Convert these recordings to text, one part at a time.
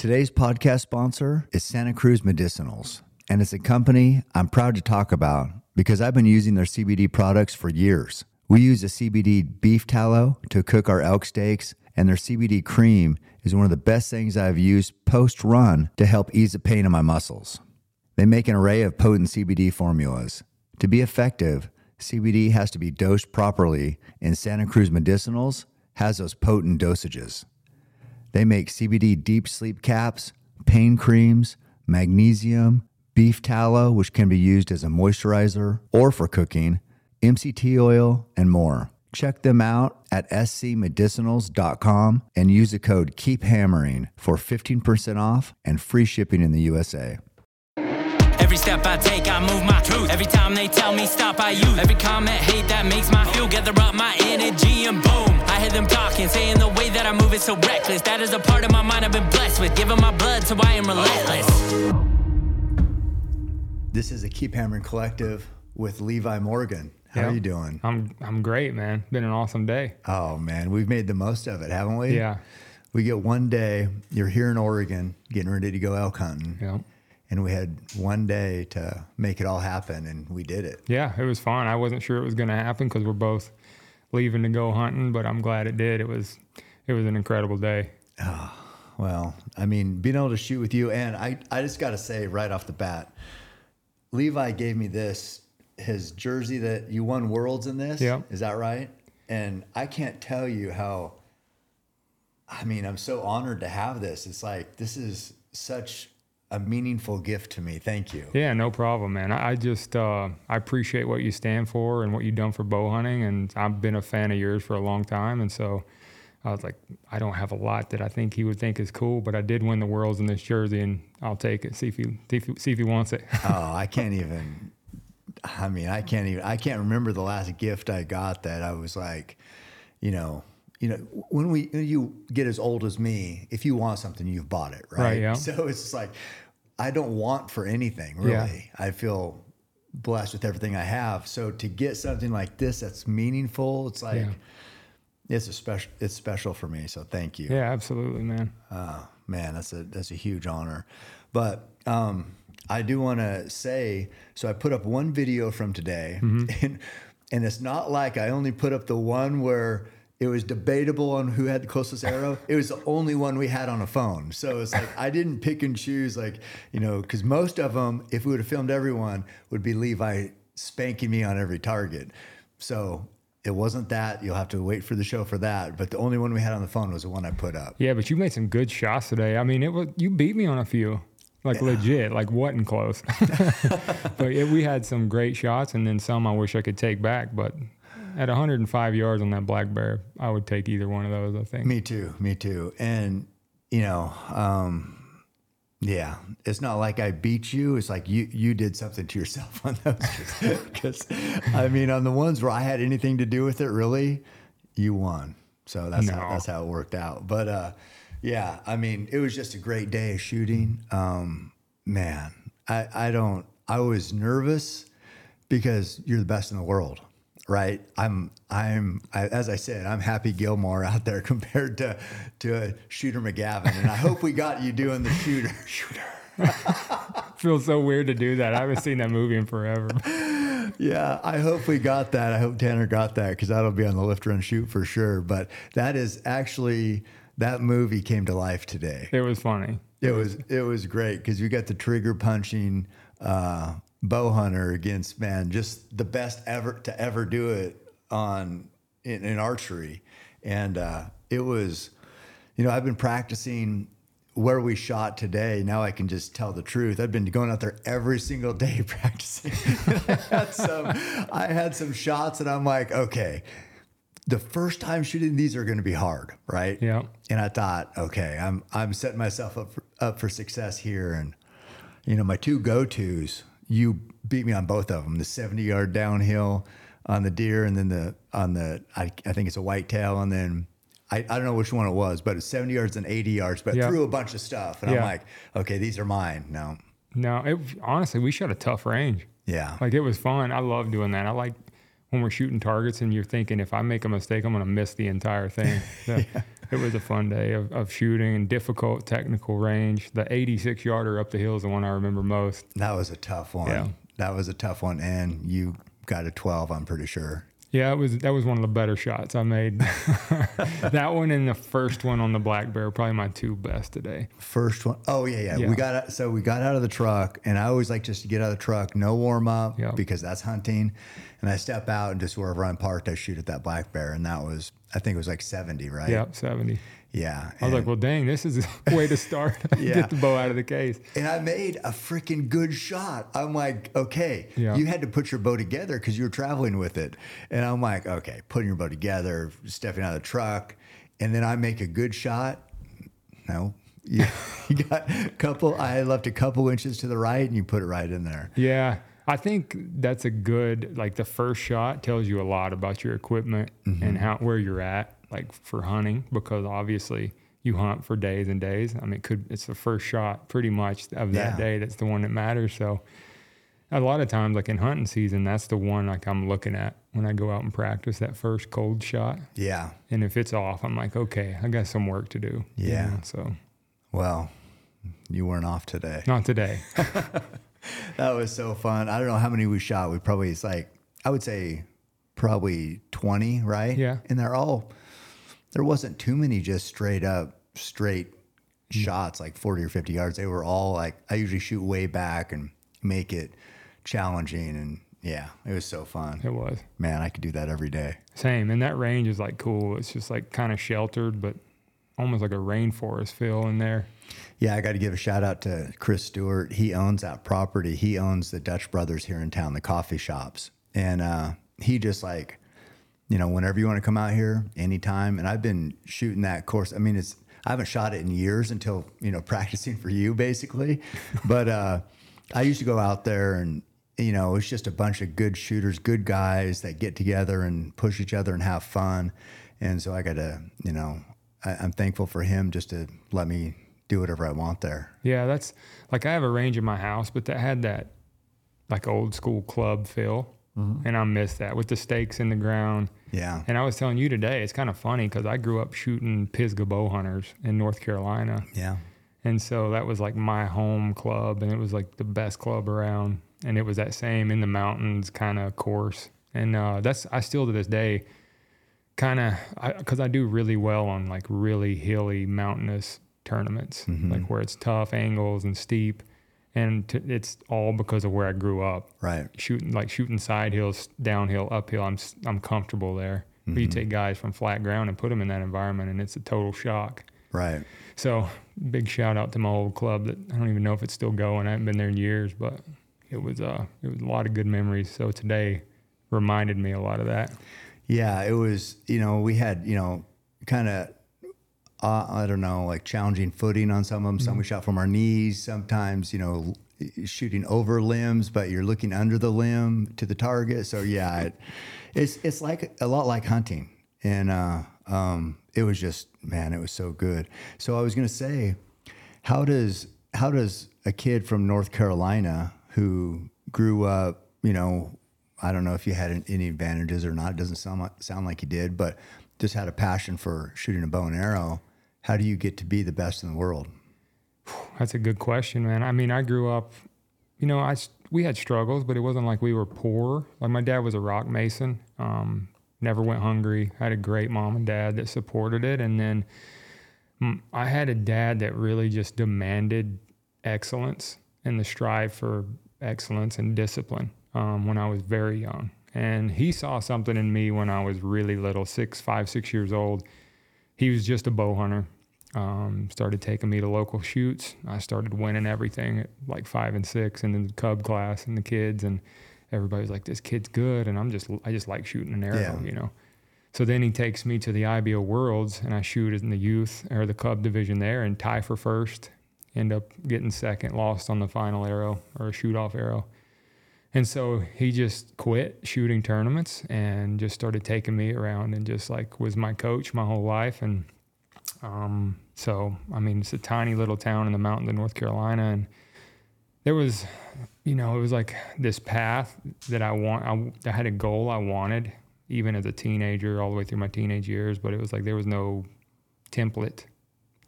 Today's podcast sponsor is Santa Cruz Medicinals, and it's a company I'm proud to talk about because I've been using their CBD products for years. We use a CBD beef tallow to cook our elk steaks, and their CBD cream is one of the best things I've used post run to help ease the pain in my muscles. They make an array of potent CBD formulas. To be effective, CBD has to be dosed properly, and Santa Cruz Medicinals has those potent dosages. They make CBD deep sleep caps, pain creams, magnesium, beef tallow, which can be used as a moisturizer or for cooking, MCT oil, and more. Check them out at scmedicinals.com and use the code KEEPHAMMERING for 15% off and free shipping in the USA. Every step I take, I move my truth. Every time they tell me stop, I use. Every comment, hate that makes my feel. Gather up my energy and boom. I hear them talking, saying the way that I move is so reckless. That is a part of my mind I've been blessed with. Giving my blood, so I am relentless. This is a Keep Hammering Collective with Levi Morgan. How are you doing? I'm I'm great, man. Been an awesome day. Oh man, we've made the most of it, haven't we? Yeah. We get one day, you're here in Oregon, getting ready to go elk hunting. Yeah. And we had one day to make it all happen, and we did it. Yeah, it was fun. I wasn't sure it was going to happen because we're both leaving to go hunting, but I'm glad it did. It was it was an incredible day. Ah, well, I mean, being able to shoot with you, and I, I just got to say right off the bat, Levi gave me this, his jersey that you won worlds in this. Yeah. Is that right? And I can't tell you how, I mean, I'm so honored to have this. It's like, this is such a meaningful gift to me. Thank you. Yeah, no problem, man. I, just uh, I appreciate what you stand for and what you've done for bow hunting, and I've been a fan of yours for a long time, and so. I was like, I don't have a lot that I think he would think is cool, but I did win the worlds in this jersey, and I'll take it. See if he see if he, see if he wants it. oh, I can't even. I mean, I can't even. I can't remember the last gift I got that I was like, you know, you know, when we when you get as old as me, if you want something, you've bought it, right? Right, yeah. So it's just like, I don't want for anything really. Yeah. I feel blessed with everything I have. So to get something like this that's meaningful, it's like. Yeah. It's a special. It's special for me. So thank you. yeah, absolutely, man. Oh, man, that's a that's a huge honor. But um, I do want to say, so I put up one video from today, and and it's not like I only put up the one where it was debatable on who had the closest arrow. It was the only one we had on a phone. So it's like I didn't pick and choose, like you know, because most of them, if we would have filmed everyone, would be Levi spanking me on every target. So. It wasn't that. You'll have to wait for the show for that. But the only one we had on the phone was the one I put up. Yeah, but you made some good shots today. I mean, it was you beat me on a few, like legit, like wasn't close. but it, we had some great shots, and then some I wish I could take back. But at 105 yards on that black bear, I would take either one of those. I think. Me too. Me too. And you know, um, yeah, it's not like I beat you. It's like you you did something to yourself on those. Because I mean, on the ones where I had anything to do with it, really, you won. So that's how, that's how it worked out. But uh, yeah, I mean, it was just a great day of shooting. Um, man, I I don't. I was nervous because you're the best in the world, right? I'm, I'm, I, as I said, I'm Happy Gilmore out there compared to to a Shooter McGavin, and I hope we got you doing the shooter, shooter. Feels so weird to do that. I haven't seen that movie in forever. Yeah, I hope we got that. I hope Tanner got that because that'll be on the lift run shoot for sure. But that is actually that movie came to life today. It was funny. It was it was great because you got the trigger punching uh, bow hunter against man, just the best ever to ever do it on in, in archery, and uh, it was, you know, I've been practicing where we shot today. Now I can just tell the truth. I've been going out there every single day practicing. I had some I had some shots, and I'm like, okay. The first time shooting these are going to be hard, right? Yeah. And I thought, okay, I'm I'm setting myself up for, up for success here, and you know, my two go tos, you beat me on both of them. The 70 yard downhill on the deer, and then the on the I, I think it's a whitetail, and then I, I don't know which one it was, but it's 70 yards and 80 yards, but Yeah. through a bunch of stuff, and I'm like, okay, these are mine. No, No, it honestly we shot a tough range. yeah, Like it was fun. I love doing that. I like when we're shooting targets and you're thinking if I make a mistake, I'm gonna miss the entire thing. So it was a fun day of, of shooting and difficult technical range. The 86 yarder up the hill is the one I remember most. That was a tough one. Yeah. That was a tough one. And you got a 12, I'm pretty sure. Yeah, it was that was one of the better shots I made. that one and the first one on the black bear, probably my two best today. First one, oh yeah, yeah. Yeah. We got so we got out of the truck, and I always like just to get out of the truck, no warm up, Yeah. because that's hunting. And I step out and just wherever I'm parked, I shoot at that black bear, and that was I think it was like 70, right? Yep, 70. Yeah. I was like, well, dang, this is a way to start. Yeah. Get the bow out of the case. and I made a freaking good shot. I'm like, okay, Yeah. you had to put your bow together because you were traveling with it. And I'm like, okay, putting your bow together, stepping out of the truck, and then I make a good shot. No, you, you got a couple. I left a couple inches to the right, and you put it right in there. Yeah. I think that's a good like the first shot tells you a lot about your equipment Mm-hmm. and how where you're at like for hunting because obviously you hunt for days and days. I mean it could it's the first shot pretty much of that Yeah. day that's the one that matters. So a lot of times like in hunting season that's the one like I'm looking at when I go out and practice that first cold shot. Yeah. And if it's off, I'm like, okay, I got some work to do. you Yeah. know, So Well, you weren't off today. not today. That was so fun. I don't know how many we shot. We probably it's like I would say probably 20, right? Yeah. And they're all there wasn't too many just straight up straight shots like 40 or 50 yards. They were all like I usually shoot way back and make it challenging and yeah, it was so fun. it was. Man, I could do that every day. Same. And that range is like cool. It's just like kind of sheltered, but almost like a rainforest feel in there. Yeah, I got to give a shout out to Chris Stewart. He owns that property. He owns the Dutch Brothers here in town, the coffee shops. And uh, he just like, you know, whenever you want to come out here, anytime. And I've been shooting that course. I mean, it's, I haven't shot it in years until, you know, practicing for you basically. but uh, I used to go out there and, you know, it's just a bunch of good shooters, good guys that get together and push each other and have fun. And so I got to, you know, I, I'm thankful for him just to let me do whatever I want there. Yeah, that's like I have a range in my house, but that had that like old school club feel. And I miss that with the stakes in the ground. Yeah. And I was telling you today, it's kind of funny because I grew up shooting Pisgah bow hunters in North Carolina. Yeah. And so that was like my home club, and it was like the best club around. And it was that same in the mountains kind of course. And uh, that's, I still to this day kind of, because I, do really well on like really hilly, mountainous tournaments, like where it's tough angles and steep. And t- it's all because of where I grew up Right. shooting like shooting side hills, downhill, uphill. I'm I'm comfortable there. But you take guys from flat ground and put them in that environment, and it's a total shock. Right. So big shout out to my old club that I don't even know if it's still going. I haven't been there in years, but it was uh it was a lot of good memories. So today reminded me a lot of that. Yeah. It was, you know, we had, you know, kind of, uh, I don't know, like challenging footing on some of them. Some we shot from our knees. Sometimes, you know, shooting over limbs, but you're looking under the limb to the target. So yeah, it, it's it's like a lot like hunting, and uh, um, it was just man, it was so good. So I was gonna say, how does how does a kid from North Carolina who grew up, you know, I don't know if you had any advantages or not. It doesn't sound like, sound like you did, but just had a passion for shooting a bow and arrow. How do you get to be the best in the world? That's a good question, man. I mean, I grew up, you know, I we had struggles, but it wasn't like we were poor. Like my dad was a rock mason. Um, never went hungry. I had a great mom and dad that supported it, and then mm, I had a dad that really just demanded excellence and the strive for excellence and discipline um, when I was very young. And he saw something in me when I was really little, six, five, six years old. He was just a bow hunter. Um, started taking me to local shoots. I started winning everything at like five and six, and then the cub class and the kids, and everybody's like, "This kid's good," and I'm just, I just like shooting an arrow, Yeah. you know. So then he takes me to the IBO Worlds, and I shoot in the youth or the cub division there, and tie for first. End up getting second, lost on the final arrow or a shoot off arrow. And so he just quit shooting tournaments and just started taking me around and just like was my coach my whole life. And um, so, I mean, it's a tiny little town in the mountains of North Carolina. And there was, you know, it was like this path that I want. I, I had a goal I wanted, even as a teenager, all the way through my teenage years. But it was like there was no template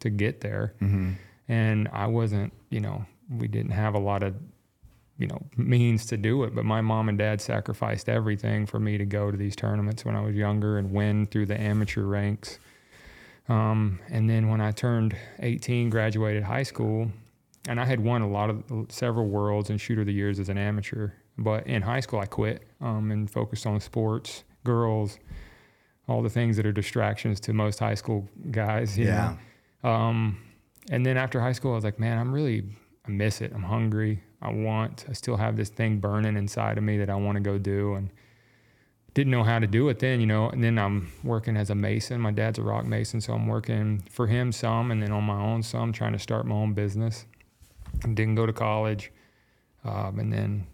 to get there. And I wasn't, you know, we didn't have a lot of, you know, means to do it. But my mom and dad sacrificed everything for me to go to these tournaments when I was younger and win through the amateur ranks. Um, and then when I turned 18, graduated high school, and I had won a lot of several worlds and shooter of the years as an amateur. But in high school, I quit um, and focused on sports, girls, all the things that are distractions to most high school guys. you Yeah. know. Um, and then after high school, I was like, man, I'm really, I miss it. I'm hungry. I want, I still have this thing burning inside of me that I want to go do. And didn't know how to do it then, you know. And then I'm working as a mason. My dad's a rock mason, so I'm working for him some and then on my own some, trying to start my own business. Didn't go to college. Um, and then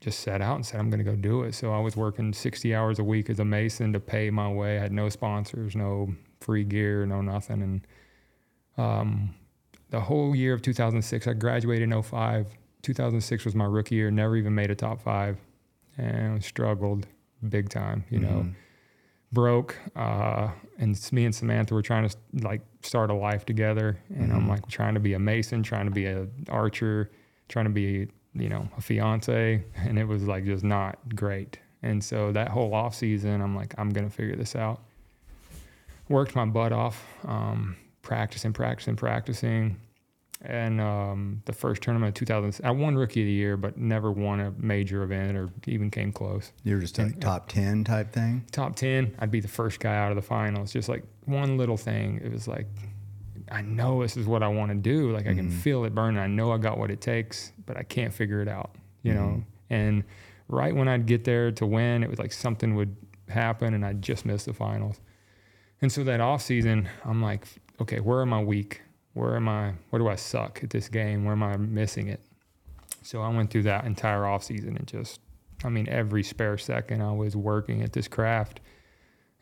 just set out and said, I'm going to go do it. So I was working 60 hours a week as a mason to pay my way. I had no sponsors, no free gear, no nothing. And um, the whole year of 2006, I graduated in 05. 2006 was my rookie year, never even made a top five and struggled big time, you know. Broke, uh, and me and Samantha were trying to like start a life together, and I'm like trying to be a mason, trying to be a archer, trying to be you know a fiance, and it was like just not great. And so that whole off season, I'm like, I'm gonna figure this out. Worked my butt off, um, practicing, practicing, practicing, and um, the first tournament of 2000, I won Rookie of the Year, but never won a major event or even came close You're just a uh, top 10 type thing? top 10, I'd be the first guy out of the finals. Just like one little thing. It was like, I know this is what I want to do. Like I can mm-hmm. feel it burning. I know I got what it takes, but I can't figure it out, you know? Mm-hmm. And right when I'd get there to win, it was like something would happen and I'd just miss the finals. And so that off season, I'm like, okay, where am I weak? Where am I, where do I suck at this game? Where am I missing it? So I went through that entire off season and just, I mean, every spare second I was working at this craft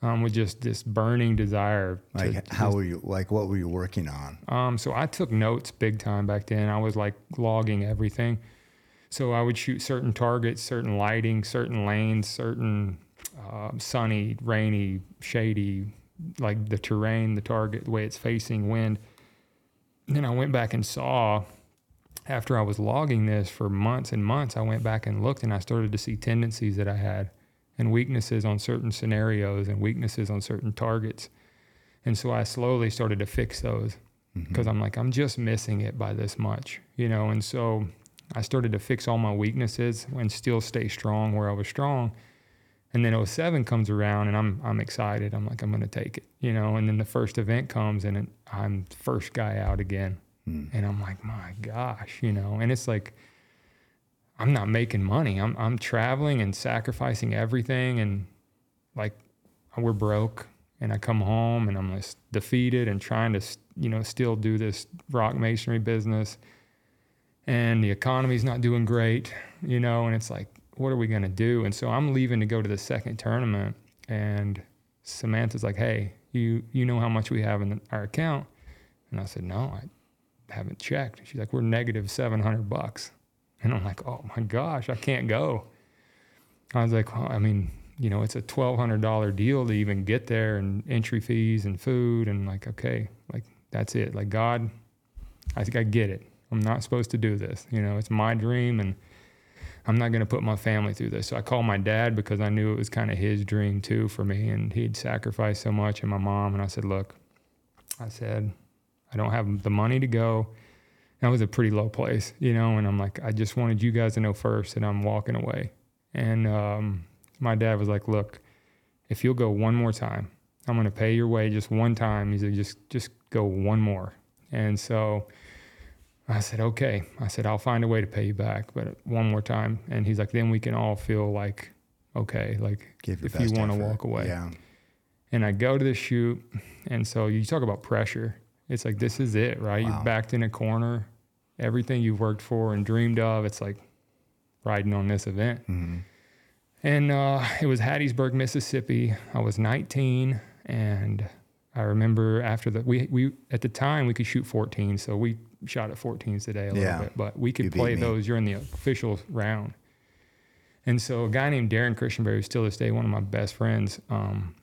um, with just this burning desire. to- Like, how just- were you, like, what were you working on? um, so I took notes big time back then. I was like logging everything. So I would shoot certain targets, certain lighting, certain lanes, certain uh, sunny, rainy, shady, like the terrain, the target, the way it's facing, wind. Then I went back and saw after I was logging this for months and months, I went back and looked and I started to see tendencies that I had and weaknesses on certain scenarios and weaknesses on certain targets. And so I slowly started to fix those mm-hmm. because I'm like, I'm just missing it by this much, you know? And so I started to fix all my weaknesses and still stay strong where I was strong. And then 07 comes around and I'm, I'm excited. I'm like, I'm going to take it, you know? And then the first event comes and it, I'm first guy out again. Hmm. And I'm like, my gosh, you know? And it's like, I'm not making money. I'm, I'm traveling and sacrificing everything. And like, we're broke and I come home and I'm just defeated and trying to, you know, still do this rock masonry business. And the economy's not doing great, you know, and it's like, what are we going to do? And so I'm leaving to go to the second tournament. And Samantha's like, hey, you, you know how much we have in our account? And I said, no, I haven't checked. She's like, we're negative 700 bucks. And I'm like, oh my gosh, I can't go. I was like, well, I mean, you know, it's a twelve hundred dollar deal to even get there, and entry fees and food, and like, okay, like that's it. Like God, I think I get it. I'm not supposed to do this. You know, it's my dream, and I'm not going to put my family through this. So I called my dad because I knew it was kind of his dream too for me, and he'd sacrificed so much, and my mom, and I said, look, I said, I don't have the money to go. That was a pretty low place, you know, and I'm like, I just wanted you guys to know first that I'm walking away. And um, my dad was like, "Look, if you'll go one more time, I'm going to pay your way just one time." He said, "Just just go one more." And so I said, "Okay." I said, "I'll find a way to pay you back, but one more time." And he's like, "Then we can all feel like okay, like if you want to walk away." Yeah. And I go to the shoot, and so you talk about pressure. It's like this is it, right? Wow. You're backed in a corner. Everything you've worked for and dreamed of, it's like riding on this event. Mm-hmm. And uh, it was Hattiesburg, Mississippi. I was 19, and I remember after the we we at the time we could shoot 14, so we shot at 14s today a little Yeah. bit, but we could play those in the official round. And so a guy named Darrin Christenberry, who's still this day one of my best friends, um,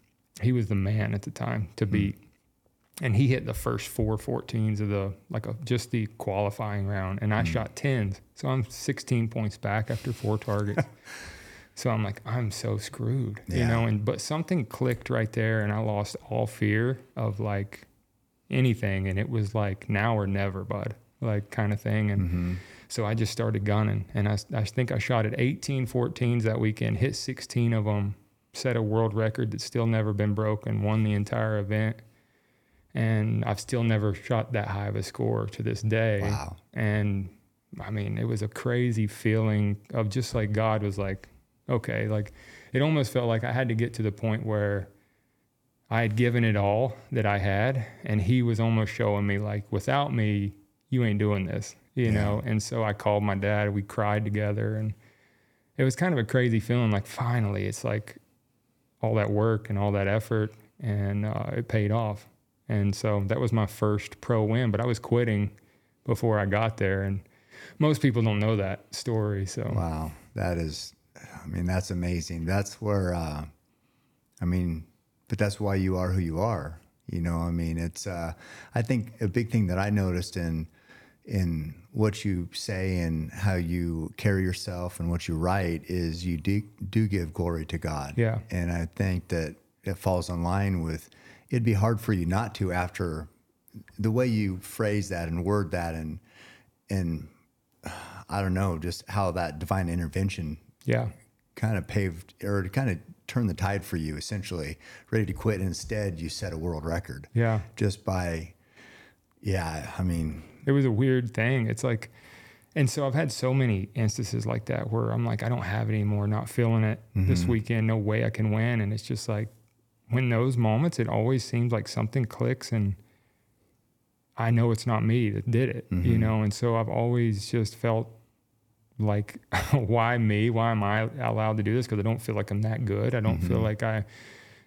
he was the man at the time Hmm. to beat. and he hit the first four 14s of the like a, just the qualifying round, and I shot 10s. So I'm 16 points back after four targets. so I'm like, I'm so screwed, you know. And but something clicked right there, and I lost all fear of like anything, and it was like now or never, bud, like kind of thing. And mm-hmm. so I just started gunning, and I, I think I shot at 18 14s that weekend, hit 16 of them, set a world record that's still never been broken, won the entire event. And I've still never shot that high of a score to this day. Wow. And I mean, it was a crazy feeling of just like God was like, okay, like it almost felt like I had to get to the point where I had given it all that I had, and He was almost showing me like, without me, you ain't doing this, you Yeah. know. And so I called my dad. We cried together, and it was kind of a crazy feeling. Like finally, it's like all that work and all that effort, and uh, it paid off. And so that was my first pro win. But I was quitting before I got there, and most people don't know that story. So Wow, that is, I mean, that's amazing. That's where, uh, I mean, but that's why you are who you are. You know, I mean, it's. Uh, I think a big thing that I noticed in in what you say and how you carry yourself and what you write is you do, do give glory to God. Yeah. and I think that it falls in line with. It'd be hard for you not to after the way you phrase that and word that and and I don't know, just how that divine intervention yeah, kind of paved or kind of turned the tide for you, essentially, ready to quit. Instead, you set a world record yeah. just by, yeah, I mean, it was a weird thing. It's like, and so I've had so many instances like that where I'm like, I don't have it anymore, not feeling it this mm-hmm. weekend, no way I can win. And it's just like, when those moments, it always seems like something clicks and I know it's not me that did it, you mm-hmm. know? And so I've always just felt like, why me? Why am I allowed to do this? Because I don't feel like I'm that good. I don't feel mm-hmm. like I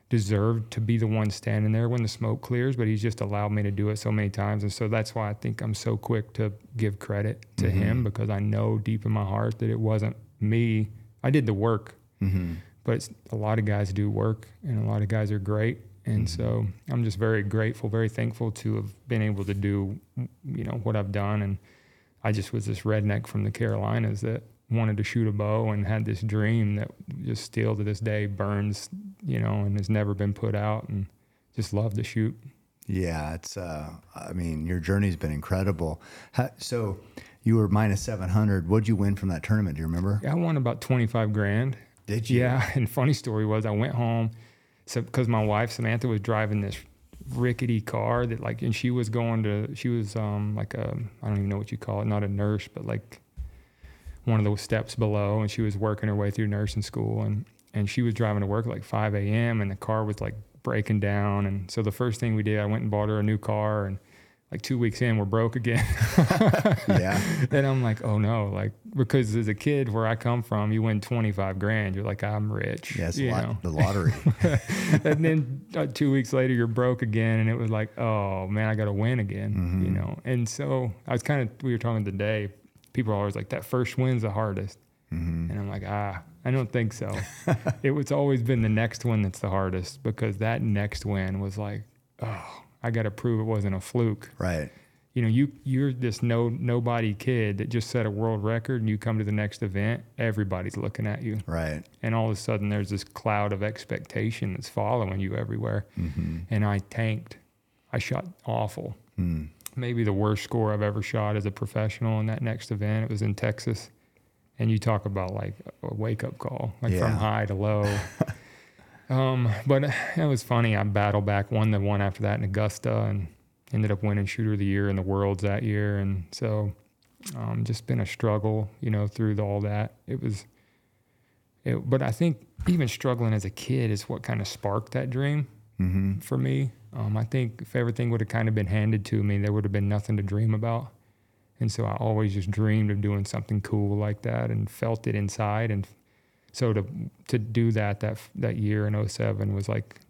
deserve to be the one standing there when the smoke clears, but he's just allowed me to do it so many times. And so that's why I think I'm so quick to give credit to him mm-hmm. because I know deep in my heart that it wasn't me. I did the work, mm-hmm. but a lot of guys do work and a lot of guys are great. And so I'm just very grateful, very thankful to have been able to do, you know, what I've done. And I just was this redneck from the Carolinas that wanted to shoot a bow and had this dream that just still to this day burns, you know, and has never been put out and just love to shoot. yeah, it's, uh, I mean, your journey's been incredible. How, so you were minus 700. What'd you win from that tournament? Do you remember? I won about 25 grand. Did you? Yeah. And funny story was I went home. So, cause my wife, Samantha was driving this rickety car that like, and she was going to, she was, um, like a, I don't even know what you call it, not a nurse, but like one of those steps below. And she was working her way through nursing school and, and she was driving to work at like 5 a.m. and the car was like breaking down. And so the first thing we did, I went and bought her a new car and like two weeks in, we're broke again. Yeah. and I'm like, oh no, like because as a kid where I come from, you win 25 grand, you're like, I'm rich. Yes, you lot, the lottery. and then uh, two weeks later, you're broke again, and it was like, oh man, I got to win again, you know. And so I was kind of, we were talking today. People are always like, that first win's the hardest, and I'm like, ah, I don't think so. it was always been the next one that's the hardest because that next win was like, oh, I got to prove it wasn't a fluke right. you know, you you're this no nobody kid that just set a world record, and you come to the next event, everybody's looking at you, Right. and all of a sudden there's this cloud of expectation that's following you everywhere. Mm-hmm. And I tanked. I shot awful. Hmm. Maybe the worst score I've ever shot as a professional in that next event. It was in Texas, and you talk about like a wake up call, like from high to low. Um, but it was funny. I battled back, won the one after that in Augusta, and ended up winning shooter of the year in the worlds that year. And so, um, just been a struggle, you know, through the, all that. It was, it, but I think even struggling as a kid is what kind of sparked that dream Mm-hmm. for me. Um, I think if everything would have kind of been handed to me, there would have been nothing to dream about. And so I always just dreamed of doing something cool like that and felt it inside. And so to to do that that that year in 07 was like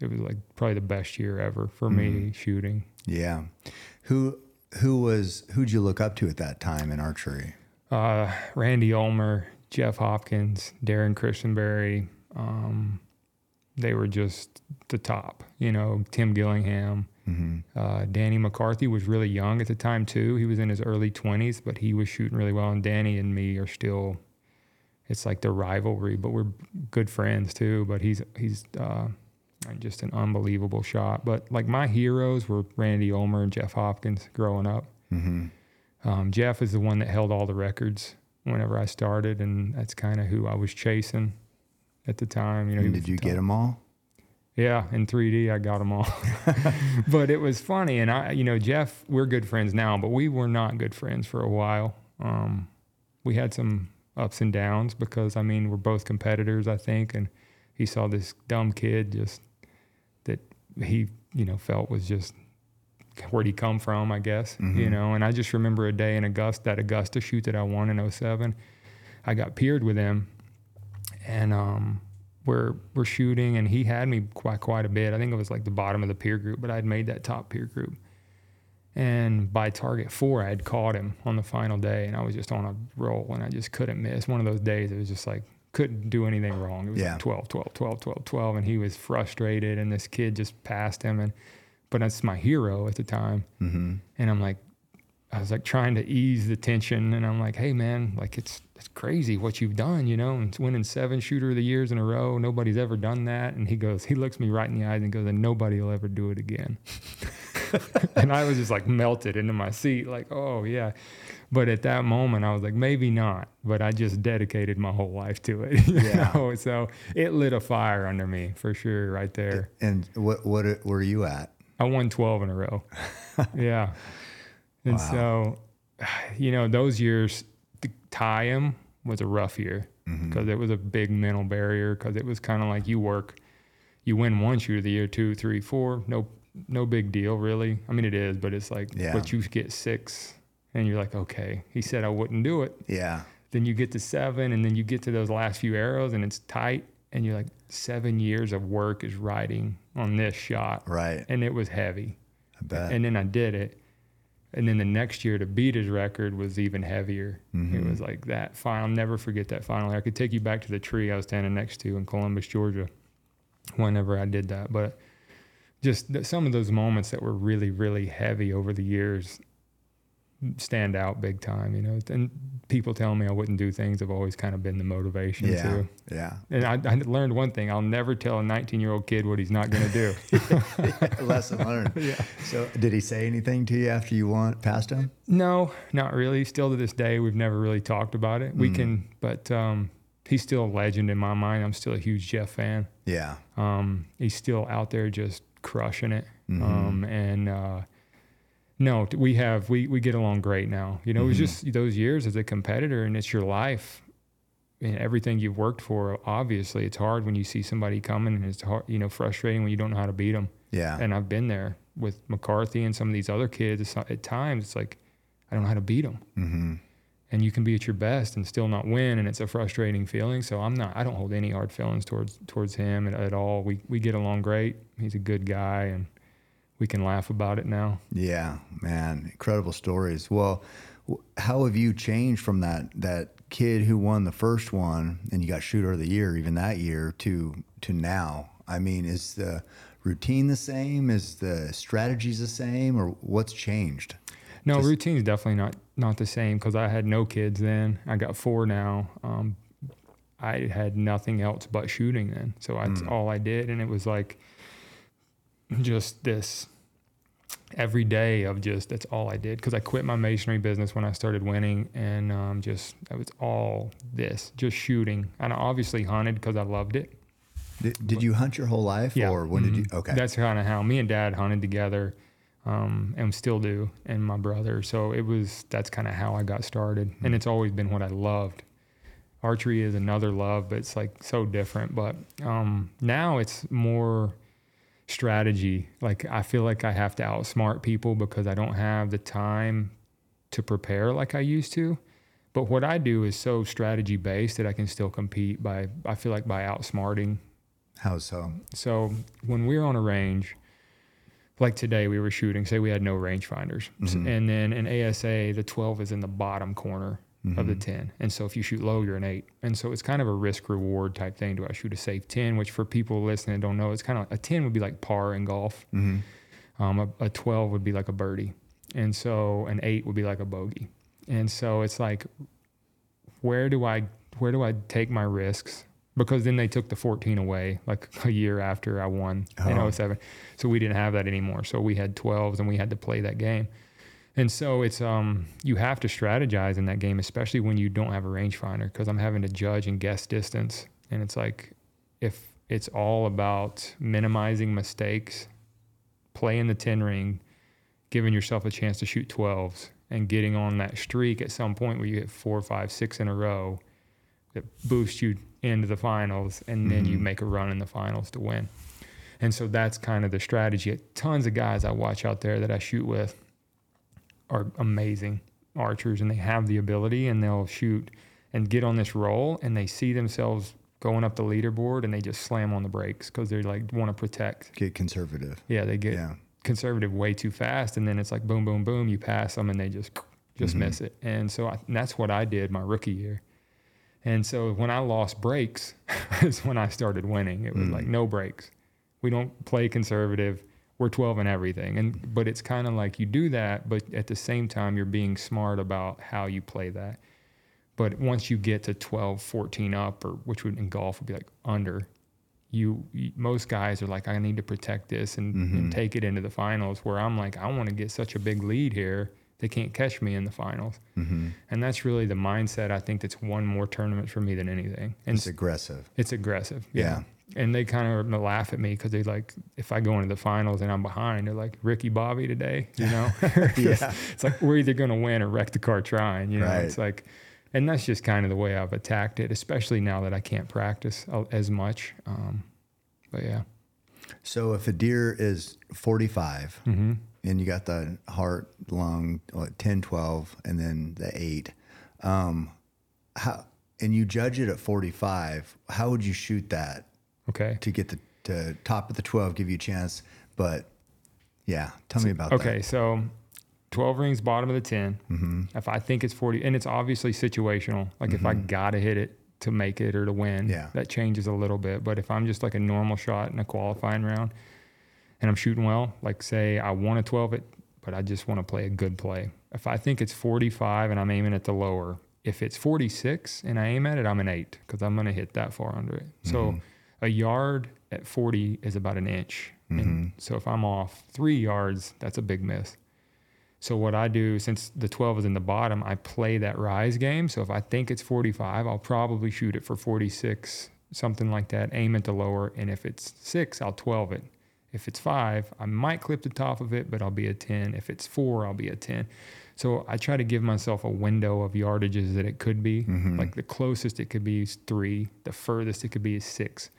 it was like probably the best year ever for me shooting. Yeah. Who who was who'd you look up to at that time in archery? Uh, Randy Ulmer, Jeff Hopkins, Darrin Christenberry, um, they were just the top. You know, Tim Gillingham. Uh, Danny McCarthy was really young at the time too. He was in his early 20s, but he was shooting really well. And Danny and me are still. It's like the rivalry, but we're good friends too. But he's he's uh, just an unbelievable shot. But like my heroes were Randy Ulmer and Jeff Hopkins growing up. Um, Jeff is the one that held all the records whenever I started, and that's kind of who I was chasing at the time. You know, And did you the get them all? yeah, in 3D, I got them all. but it was funny, and I, you know, Jeff, we're good friends now, but we were not good friends for a while. Um, we had some ups and downs because, I mean, we're both competitors, I think, and he saw this dumb kid just that he, you know, felt was just where'd he come from, I guess, you know. And I just remember a day in Augusta, that Augusta shoot that I won in 07. I got peered with him, and um, we're we're shooting, and he had me quite quite a bit. I think it was like the bottom of the peer group, but I'd made that top peer group. And by target four, I had caught him on the final day, and I was just on a roll, and I just couldn't miss. One of those days, it was just like couldn't do anything wrong. It was Yeah. like 12, 12, 12, 12, 12, and he was frustrated, and this kid just passed him, and but that's my hero at the time, Mm-hmm. and I'm like, I was like trying to ease the tension, and I'm like, hey man, like it's it's crazy what you've done, you know, and it's winning seven shooter of the years in a row. Nobody's ever done that. And he goes, he looks me right in the eyes and goes, and nobody will ever do it again. and I was just like melted into my seat, like, oh yeah. But at that moment, I was like, maybe not. But I just dedicated my whole life to it. Yeah. know? So it lit a fire under me for sure, right there. And what what were you at? I won 12 in a row. yeah. And so, you know, those years, tie him was a rough year mm-hmm. because it was a big mental barrier because it was kind of like you work, you win one shoot of the year, two, three, four, no, no big deal really. I mean, it is, but it's like, Yeah. but you get six and you're like, okay, he said I wouldn't do it. Yeah. Then you get to seven and then you get to those last few arrows and it's tight and you're like, seven years of work is riding on this shot. Right. And it was heavy. I bet. And then I did it. And then the next year to beat his record was even heavier. Mm-hmm. It was like that final. I'll never forget that final. I could take you back to the tree I was standing next to in Columbus, Georgia, whenever I did that. But just th- some of those moments that were really, really heavy over the years stand out big time, you know. And people telling me I wouldn't do things have always kind of been the motivation yeah. too. Yeah. And I, I learned one thing: I'll never tell a 19 year old kid what he's not going to do. Lesson learned. Yeah. So did he say anything to you after you went past him? No, not really. Still to this day, we've never really talked about it. Mm. We can, but um, he's still a legend in my mind. I'm still a huge Jeff fan. Yeah. Um, he's still out there just crushing it. Mm-hmm. Um, and uh, no, we have we we get along great now. You know, it was Mm-hmm. just those years as a competitor, and it's your life. And everything you've worked for, obviously, it's hard when you see somebody coming, and it's hard, you know, frustrating when you don't know how to beat them. Yeah. And I've been there with McCarthy and some of these other kids. At times, it's like I don't know how to beat them. mm-hmm. And you can be at your best and still not win, and it's a frustrating feeling. So I'm not. I don't hold any hard feelings towards towards him at, at all. We we get along great. He's a good guy, and we can laugh about it now. Yeah, man, incredible stories. Well, how have you changed from that that kid who won the first one and you got shooter of the year even that year to to now? I mean, is the routine the same? Is the strategies the same, or what's changed? No, Just- routine's definitely not not the same because I had no kids then. I got four now. Um, I had nothing else but shooting then, so that's all I did, and it was like just this every day of just that's all I did because I quit my masonry business when I started winning, and um, just it was all this, just shooting, and I obviously hunted because I loved it. Did, did you hunt your whole life, Yeah. or when did you? Mhm. Okay, That's kind of how me and dad hunted together um, and still do, and my brother. So it was, that's kind of how I got started. Hmm. And it's always been what I loved. Archery is another love, but it's like so different. But um, now it's more strategy. Like I feel like I have to outsmart people because I don't have the time to prepare like I used to. But what I do is so strategy based that I can still compete by, I feel like by outsmarting how so? so when we're on a range, like today we were shooting, say we had no rangefinders. S- mm-hmm. And then in ASA, the 12 is in the bottom corner of the mm-hmm. 10. And so if you shoot low, you're an eight. And so it's kind of a risk reward type thing. Do I shoot a safe 10? Which for people listening don't know, it's kind of a 10 would be like par in golf. Mm-hmm. Um, a, a 12 would be like a birdie. And so an eight would be like a bogey. And so it's like, where do I where do I take my risks? Because then they took the 14 away like a year after I won in Oh. 07. So we didn't have that anymore. So we had 12s and we had to play that game. And so it's um you have to strategize in that game, especially when you don't have a rangefinder, because I'm having to judge and guess distance. And it's like if it's all about minimizing mistakes, playing the 10 ring, giving yourself a chance to shoot 12s, and getting on that streak at some point where you hit four, five, six in a row that boosts you into the finals, and then you mm-hmm. make a run in the finals to win. And so that's kind of the strategy. Tons of guys I watch out there that I shoot with are amazing archers and they have the ability and they'll shoot and get on this roll and they see themselves going up the leaderboard and they just slam on the brakes because they like want to protect. Get conservative. Yeah, they get Yeah. conservative way too fast and then it's like boom, boom, boom. You pass them and they just just mm-hmm. miss it. And so I, and that's what I did my rookie year. And so when I lost brakes is when I started winning. It was hmm. like no brakes. We don't play conservative. We're 12 in everything. And but it's kind of like you do that, but at the same time you're being smart about how you play that. But once you get to 12, 14 up or which would in golf would be like under, you, you most guys are like I need to protect this and, and mm-hmm. take it into the finals where I'm like I want to get such a big lead here. They can't catch me in the finals. Mm-hmm. And that's really the mindset. I think that's won more tournaments for me than anything. And It's aggressive. it's aggressive. Yeah. And they kind of laugh at me because they like, if I go into the finals and I'm behind, they're like, Ricky Bobby today, you know? Yeah. It's like, we're either going to win or wreck the car trying, you know? Right. It's like, and that's just kind of the way I've attacked it, especially now that I can't practice as much. Um, but yeah. So if a deer is 45 Mm-hmm. And you got the heart, lung, what, 10, 12, and then the eight, um, how, and you judge it at 45, how would you shoot that Okay. to get the to top of the 12, give you a chance? But yeah, tell me about that. Okay, so 12 rings, bottom of the 10. Mm-hmm. If I think it's 40, and it's obviously situational. Like if I got to hit it to make it or to win, Yeah. that changes a little bit. But if I'm just like a normal shot in a qualifying round and I'm shooting well, like say I want a 12 it, but I just want to play a good play. If I think it's 45 and I'm aiming at the lower, if it's 46 and I aim at it, I'm an eight because I'm going to hit that far under it. So mm-hmm. a yard at 40 is about an inch. And mm-hmm. so if I'm off three yards, that's a big miss. So what I do, since the 12 is in the bottom, I play that rise game. So if I think it's 45, I'll probably shoot it for 46, something like that, aim at the lower. And if it's six, I'll 12 it. If it's five, I might clip the top of it, but I'll be a 10. If it's four, I'll be a 10. So I try to give myself a window of yardages that it could be. Like the closest it could be is three, the furthest it could be is six.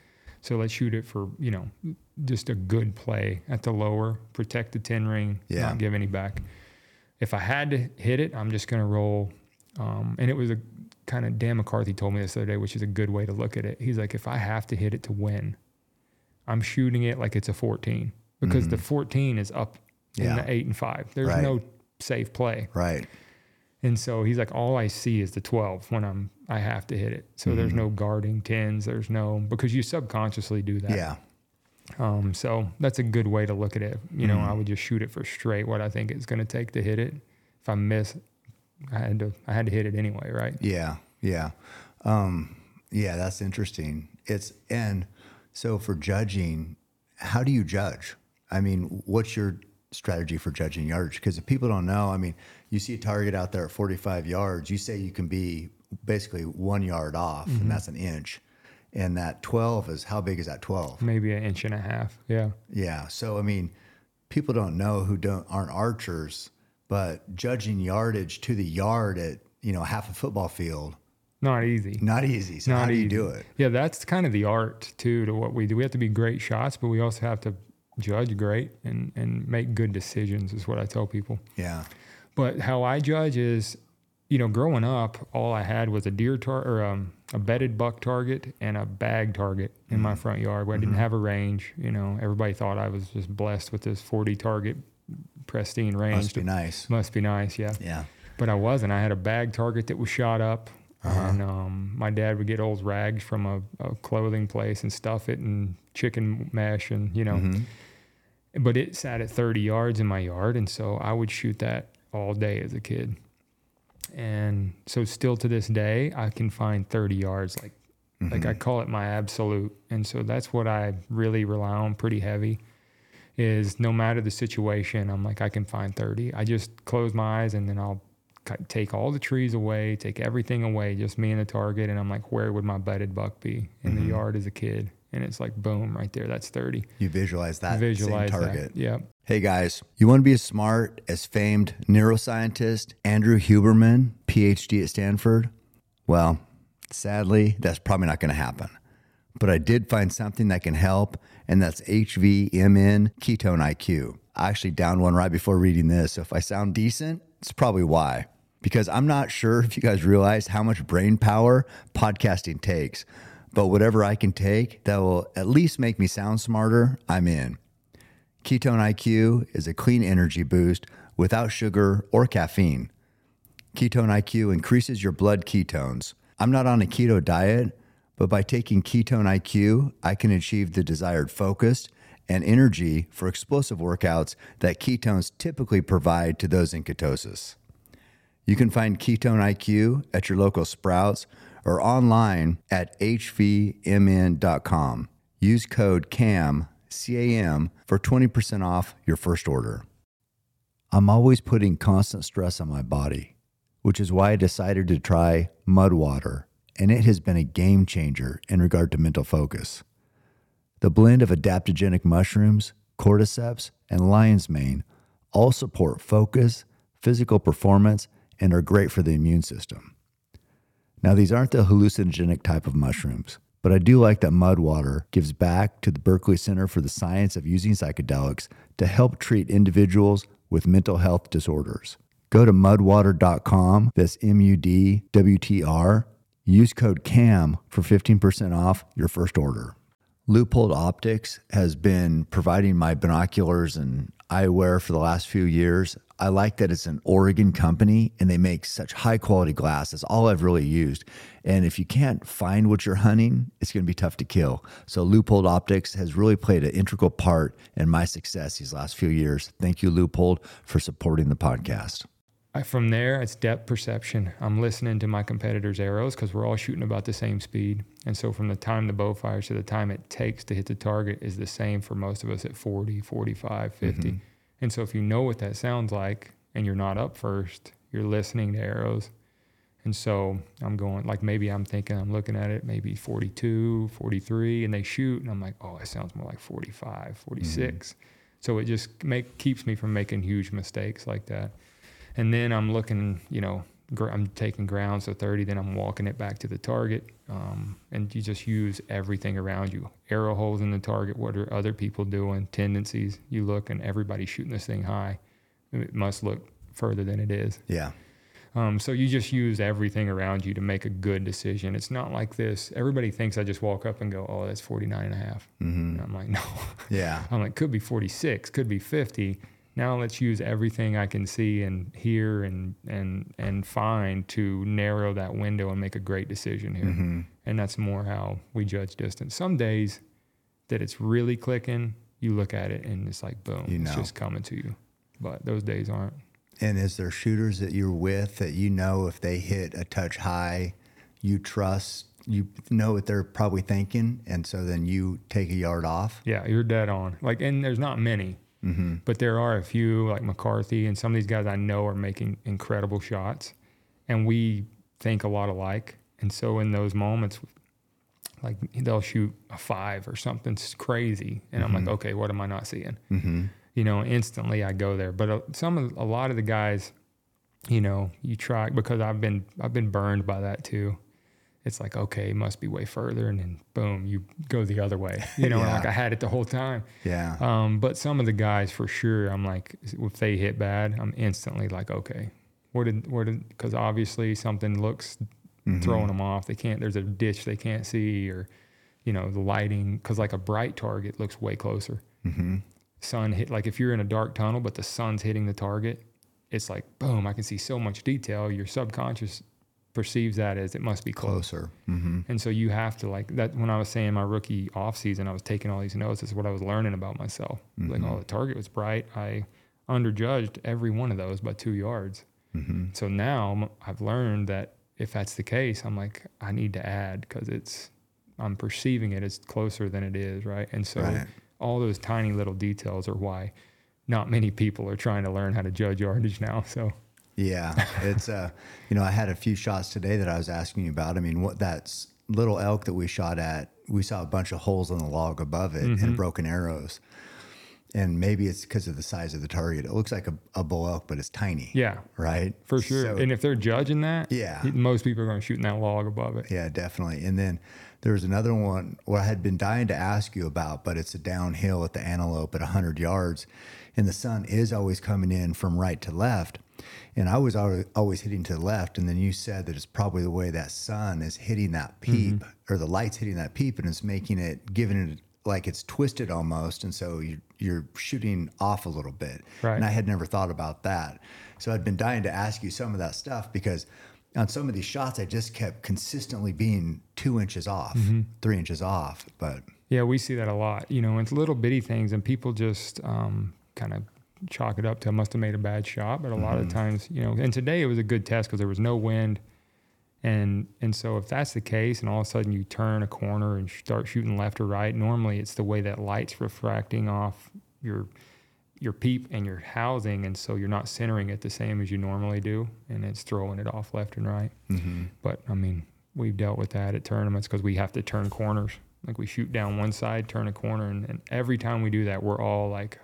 So let's shoot it for, you know, just a good play at the lower, protect the 10 ring, Yeah. not give any back. If I had to hit it, I'm just going to roll. Um, and it was a kind of Dan McCarthy told me this the other day, which is a good way to look at it. He's like, if I have to hit it to win, I'm shooting it like it's a 14 because the 14 is up in Mm-hmm. The eight and five. There's Right. no safe play. Right. And so he's like, all I see is the 12 when I'm, I have to hit it. So Mm-hmm. there's no guarding tens. There's no, because you subconsciously do that. Yeah. Um, so that's a good way to look at it. You know, Mm-hmm. I would just shoot it for straight what I think it's going to take to hit it. If I miss, I had to I had to hit it anyway, right? Yeah, yeah, um, yeah. That's interesting. It's and so for judging, how do you judge? I mean, what's your strategy for judging yardage? Because if people don't know, I mean, you see a target out there at 45 yards, you say you can be basically one yard off, and mm-hmm. that's an inch. And that 12 is how big is that 12? Maybe an inch and a half. Yeah. Yeah. So I mean, people don't know who don't aren't archers, but judging yardage to the yard at you know half a football field Not easy. not easy. So Not how do you easy. do it? Yeah, that's kind of the art too to what we do. We have to be great shots, but we also have to judge great and and make good decisions. Is what I tell people. Yeah. But how I judge is, you know, growing up, all I had was a deer tar or um, a bedded buck target and a bag target in Mm-hmm. my front yard where I didn't have a range. You know, everybody thought I was just blessed with this 40 target pristine range. Must be nice. Must be nice, yeah. Yeah. But I wasn't. I had a bag target that was shot up. Uh-huh. And um, my dad would get old rags from a, a clothing place and stuff it in chicken mesh and, you know. Mm-hmm. but it sat at 30 yards in my yard. And so I would shoot that all day as a kid. And so still to this day, I can find 30 yards. Like, like I call it my absolute. And so that's what I really rely on pretty heavy is no matter the situation, I'm like, I can find 30. I just close my eyes and then I'll take all the trees away, take everything away, just me and the target. And I'm like, where would my bedded buck be in the mm-hmm. yard as a kid? And it's like, boom, right there. That's 30. You visualize that Visualize same that. target. Yep. Hey guys, you want to be as smart as famed neuroscientist Andrew Huberman, PhD at Stanford? Well, sadly, that's probably not going to happen. But I did find something that can help, and that's HVMN Ketone IQ. I actually downed one right before reading this. So if I sound decent, it's probably why. Because I'm not sure if you guys realize how much brain power podcasting takes. But whatever I can take that will at least make me sound smarter, I'm in. Ketone IQ is a clean energy boost without sugar or caffeine. Ketone IQ increases your blood ketones. I'm not on a keto diet, but by taking Ketone IQ, I can achieve the desired focus and energy for explosive workouts that ketones typically provide to those in ketosis. You can find Ketone IQ at your local Sprouts or online at hvmn.com. Use code CAM, C-A-M, for 20% off your first order. I'm always putting constant stress on my body, which is why I decided to try mud water, and it has been a game changer in regard to mental focus. The blend of adaptogenic mushrooms, cordyceps, and lion's mane all support focus, physical performance, and are great for the immune system. Now, these aren't the hallucinogenic type of mushrooms, but I do like that mud water gives back to the Berkeley Center for the Science of Using Psychedelics to help treat individuals with mental health disorders. Go to mudwater.com, that's M U D W T R. Use code CAM for 15% off your first order. Leupold Optics has been providing my binoculars and eyewear for the last few years. I like that it's an Oregon company and they make such high quality glass. That's all I've really used. And if you can't find what you're hunting, it's going to be tough to kill. So Leupold Optics has really played an integral part in my success these last few years. Thank you, Leupold, for supporting the podcast. I, from there, it's depth perception. I'm listening to my competitors' arrows because we're all shooting about the same speed. And so, from the time the bow fires to the time it takes to hit the target is the same for most of us at 40, 45, 50. Mm-hmm. And so, if you know what that sounds like and you're not up first, you're listening to arrows. And so, I'm going, like, maybe I'm thinking, I'm looking at it, maybe 42, 43, and they shoot. And I'm like, oh, it sounds more like 45, 46. Mm-hmm. So, it just make, keeps me from making huge mistakes like that and then I'm looking, you know, gr- I'm taking ground, so 30, then I'm walking it back to the target. Um, and you just use everything around you arrow holes in the target. What are other people doing? Tendencies. You look, and everybody's shooting this thing high. It must look further than it is. Yeah. Um, so you just use everything around you to make a good decision. It's not like this. Everybody thinks I just walk up and go, oh, that's 49 and a half. And I'm like, no. Yeah. I'm like, could be 46, could be 50. Now let's use everything I can see and hear and and and find to narrow that window and make a great decision here. Mm-hmm. And that's more how we judge distance. Some days that it's really clicking, you look at it and it's like boom, You it's just coming to you. But those days aren't. And is there shooters that you're with that you know if they hit a touch high, you trust, you know what they're probably thinking, and so then you take a yard off? Yeah, you're dead on. Like, and there's not many, Mm-hmm. but there are a few, like McCarthy and some of these guys I know are making incredible shots, and we think a lot alike. And so in those moments, like they'll shoot a five or something crazy, and I'm like, okay, what am I not seeing? Mm-hmm. You know, instantly I go there. But uh, some of a lot of the guys, you know, you try because I've been I've been burned by that too. It's like okay, it must be way further, and then boom, you go the other way. You know, Yeah. like I had it the whole time. Yeah. Um, but some of the guys for sure, I'm like, if they hit bad, I'm instantly like, okay, where did, where did, because obviously something looks Mm-hmm. throwing them off. They can't, there's a ditch they can't see, or, you know, the lighting, because like a bright target looks way closer. Mm-hmm. Sun hit, like if you're in a dark tunnel, but the sun's hitting the target, it's like, boom, I can see so much detail. Your subconscious perceives that as it must be close. Closer. hmm And so you have to like that. When I was saying my rookie off season, I was taking all these notes. Is what I was learning about myself. Like, oh, the target was bright. I underjudged every one of those by two yards. hmm So now I've learned that if that's the case, I'm like, I need to add because it's, I'm perceiving it as closer than it is, right? And so Right. all those tiny little details are why not many people are trying to learn how to judge yardage now. So Yeah, it's uh, you know, I had a few shots today that I was asking you about. I mean, what that's little elk that we shot at, we saw a bunch of holes in the log above it Mm-hmm. and broken arrows. And maybe it's because of the size of the target. It looks like a, a bull elk, but it's tiny. yeah, Right. for sure. So- and if they're judging that, Yeah. most people are going to shoot in that log above it. Yeah, definitely. And then there was another one where I had been dying to ask you about, but it's a downhill at the antelope at 100 yards. And the sun is always coming in from right to left. And I was alwa- always hitting to the left. And then you said that it's probably the way that sun is hitting that peep or the light's hitting that peep and it's making it, giving it like it's twisted almost. And so you, you're shooting off a little bit. Right. And I had never thought about that. So I'd been dying to ask you some of that stuff because on some of these shots, I just kept consistently being two inches off, three inches off. But Yeah, we see that a lot. You know, it's little bitty things, and people just um, kind of chalk it up to I must have made a bad shot. But a lot of mm-hmm. times, you know, and today it was a good test because there was no wind, and and so if that's the case, and all of a sudden you turn a corner and start shooting left or right, normally it's the way that light's refracting off your your peep and your housing, and so you're not centering it the same as you normally do, and it's throwing it off left and right. Mm-hmm. But I mean, we've dealt with that at tournaments because we have to turn corners. Like we shoot down one side, turn a corner, and, and every time we do that, we're all like,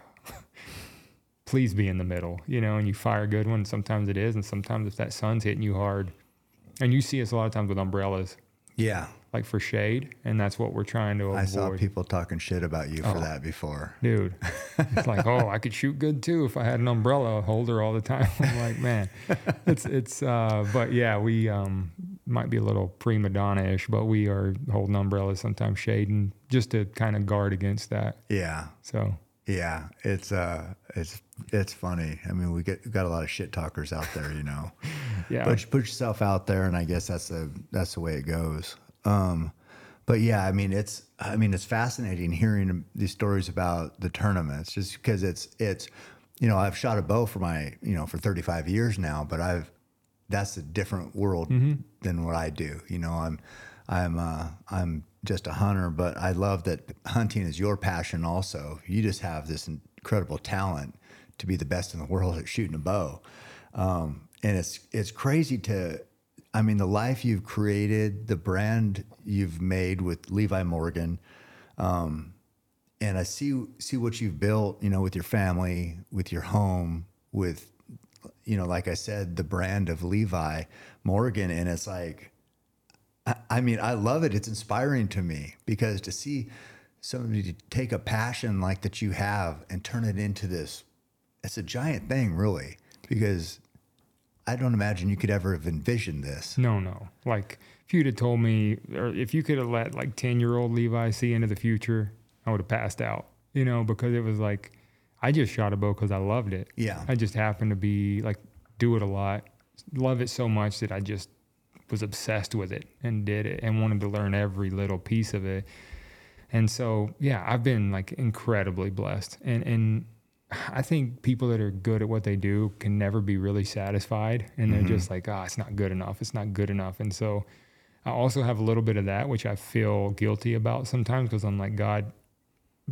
please be in the middle, you know, and you fire a good one. Sometimes it is, and sometimes if that sun's hitting you hard, and you see us a lot of times with umbrellas, yeah, like for shade, and that's what we're trying to avoid. I saw people talking shit about you for Oh. that before. Dude, it's like, oh, I could shoot good too if I had an umbrella holder all the time. I'm like, man, it's it's. Uh, but yeah, we um, might be a little prima donna ish, but we are holding umbrellas sometimes shading just to kind of guard against that. Yeah, So yeah, it's uh, it's it's funny. I mean, we get we got a lot of shit talkers out there, you know. yeah, But you put yourself out there, and I guess that's the that's the way it goes. Um, but yeah, I mean, it's I mean, it's fascinating hearing these stories about the tournaments, just because it's it's you know I've shot a bow for my you know for 35 years now, but I've that's a different world than what I do. You know, I'm I'm uh, I'm just a hunter, but I love that hunting is your passion. Also, you just have this incredible talent to be the best in the world at shooting a bow, um, and it's it's crazy to. I mean, the life you've created, the brand you've made with Levi Morgan, um, and I see see what you've built. You know, with your family, with your home, with you know, like I said, the brand of Levi Morgan, and it's like, I, I mean, I love it. It's inspiring to me because to see somebody to take a passion like that you have and turn it into this, it's a giant thing, really, because I don't imagine you could ever have envisioned this. no, no. Like if you'd have told me, or if you could have let like ten year old Levi see into the future, I would have passed out. You know, because it was like I just shot a bow because I loved it. Yeah. I just happened to be like do it a lot, love it so much that I just was obsessed with it and did it and wanted to learn every little piece of it. And so, yeah, I've been like incredibly blessed. And and I think people that are good at what they do can never be really satisfied and they're just like, "Ah, it's not good enough. It's not good enough." And so I also have a little bit of that which I feel guilty about sometimes because I'm like, "God,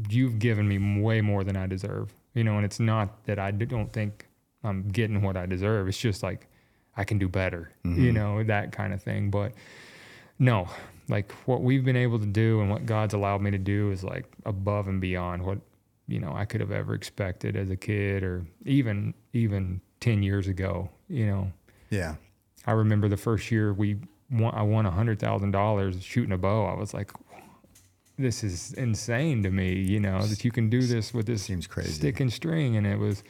you've given me way more than I deserve." You know, and it's not that I don't think I'm getting what I deserve. It's just like I can do better, you know, that kind of thing. But no, like what we've been able to do and what God's allowed me to do is like above and beyond what you know I could have ever expected as a kid or even even 10 years ago, you know. Yeah. I remember the first year we won, I won $100,000 shooting a bow. I was like this is insane to me, you know, that you can do this with this Seems crazy. stick and string and it was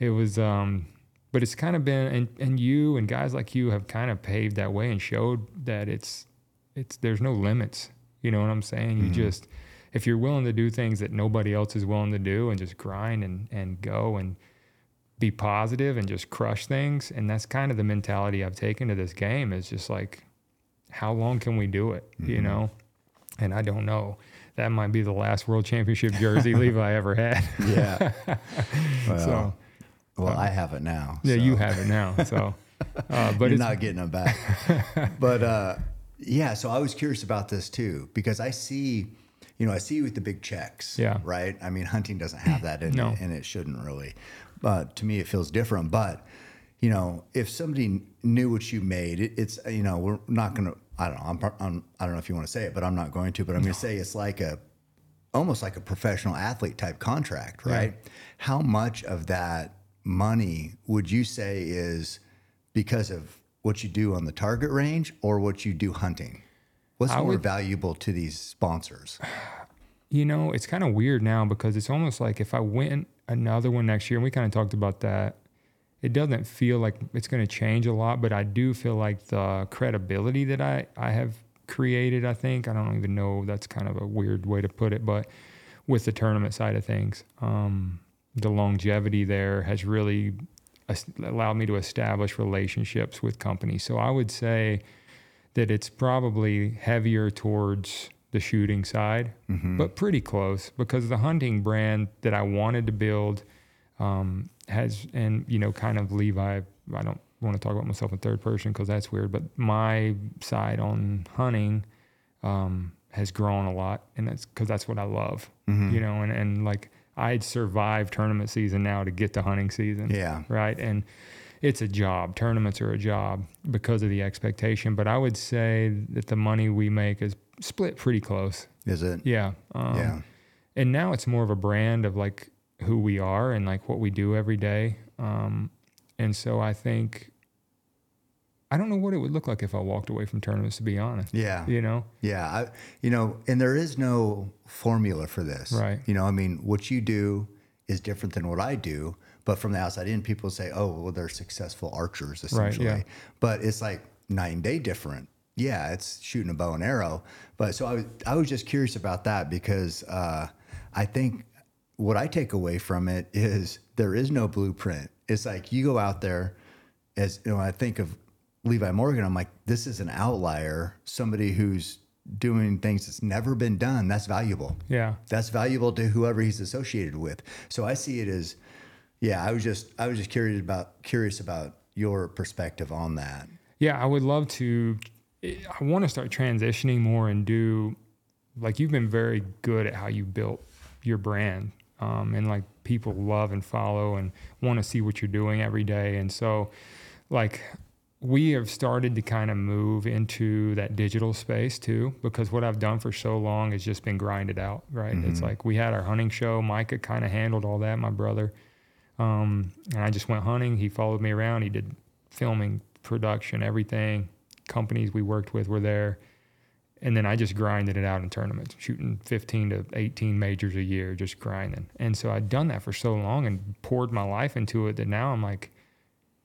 it was um but it's kind of been and and you and guys like you have kind of paved that way and showed that it's it's there's no limits you know what i'm saying you just if you're willing to do things that nobody else is willing to do and just grind and and go and be positive and just crush things. And that's kind of the mentality I've taken to this game is just like, how long can we do it? Mm-hmm. You know? And I don't know. That might be the last world championship jersey Levi ever had. Yeah. Well, so well, I have it now. yeah, so you have it now. So, uh, but you're it's, not getting them back. but uh, yeah, so I was curious about this too because I see, you know, I see you with the big checks. Yeah. Right. I mean, hunting doesn't have that in No. it, and it shouldn't really. But to me, it feels different. But you know, if somebody knew what you made, it, it's you know, we're not gonna. I don't know. I'm, I'm. I don't know if you want to say it, but I'm not going to. But I'm going to say it's like a almost like a professional athlete type contract, right? How much of that money would you say is because of what you do on the target range or what you do hunting? What's I more would- valuable to these sponsors? you know, it's kind of weird now because it's almost like if I win another one next year, and we kind of talked about that, it doesn't feel like it's going to change a lot, but I do feel like the credibility that I, I have created, I think, I don't even know, that's kind of a weird way to put it, but with the tournament side of things, um, the longevity there has really allowed me to establish relationships with companies. So I would say that it's probably heavier towards the shooting side, but pretty close because the hunting brand that I wanted to build um, has, and you know, kind of Levi. I don't want to talk about myself in third person because that's weird, but my side on hunting um, has grown a lot, and that's because that's what I love, you know, and and like I'd survive tournament season now to get to hunting season, Yeah. right, and it's a job. Tournaments are a job because of the expectation, but I would say that the money we make is split pretty close. Is it? Yeah. Um, Yeah. And now it's more of a brand of like who we are and like what we do every day. Um, and so I think, I don't know what it would look like if I walked away from tournaments, to be honest. Yeah. You know? Yeah, I, you know, and there is no formula for this. Right. You know, I mean, what you do is different than what I do, but from the outside in, people say, "Oh, well, they're successful archers, essentially." Right, yeah. But it's like night and day different. Yeah, it's shooting a bow and arrow. But so I was, I was just curious about that because uh, I think what I take away from it is there is no blueprint. It's like you go out there, as you know, I think of Levi Morgan, I'm like, this is an outlier, somebody who's doing things that's never been done. That's valuable. Yeah. That's valuable to whoever he's associated with. So I see it as, yeah, I was just, I was just curious about, curious about your perspective on that. Yeah, I would love to. I want to start transitioning more and do like you've been very good at how you built your brand, um, and like people love and follow and want to see what you're doing every day. And so, like, we have started to kind of move into that digital space too, because what I've done for so long has just been grinded out, right? It's like we had our hunting show. Micah kind of handled all that, my brother. Um, and I just went hunting. He followed me around. He did filming, production, everything. Companies we worked with were there. And then I just grinded it out in tournaments, shooting 15 to 18 majors a year, just grinding. And so I'd done that for so long and poured my life into it that now I'm like,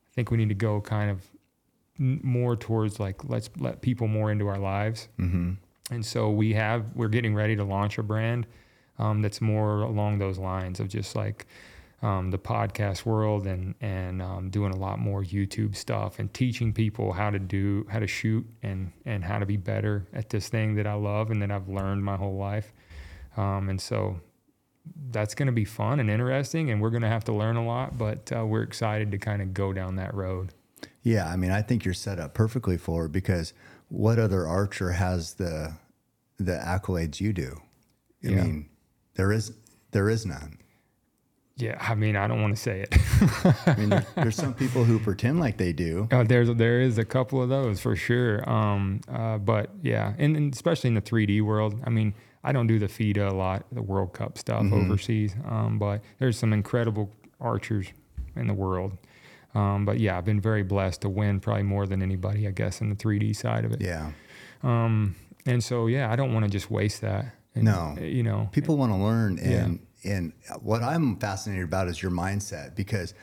I think we need to go kind of more towards like, let's let people more into our lives. Mm-hmm. And so we have, we're getting ready to launch a brand um, that's more along those lines of just like um, the podcast world and and um, doing a lot more YouTube stuff and teaching people how to do how to shoot and and how to be better at this thing that I love and that I've learned my whole life. Um, and so that's going to be fun and interesting, and we're going to have to learn a lot. But uh, we're excited to kind of go down that road. Yeah, I mean, I think you're set up perfectly for it because what other archer has the the accolades you do? I Yeah. mean, there is there is none. Yeah, I mean, I don't want to say it. I mean, there, there's some people who pretend like they do. Uh, there's there is a couple of those for sure. Um, uh, but yeah, and, and especially in the 3D world. I mean, I don't do the FITA a lot, the World Cup stuff overseas. Um, but there's some incredible archers in the world. Um, but yeah, I've been very blessed to win probably more than anybody, I guess, in the 3D side of it. Yeah, Um, and so yeah, I don't want to just waste that. And, No. uh, you know, people want to learn, and and what I'm fascinated about is your mindset because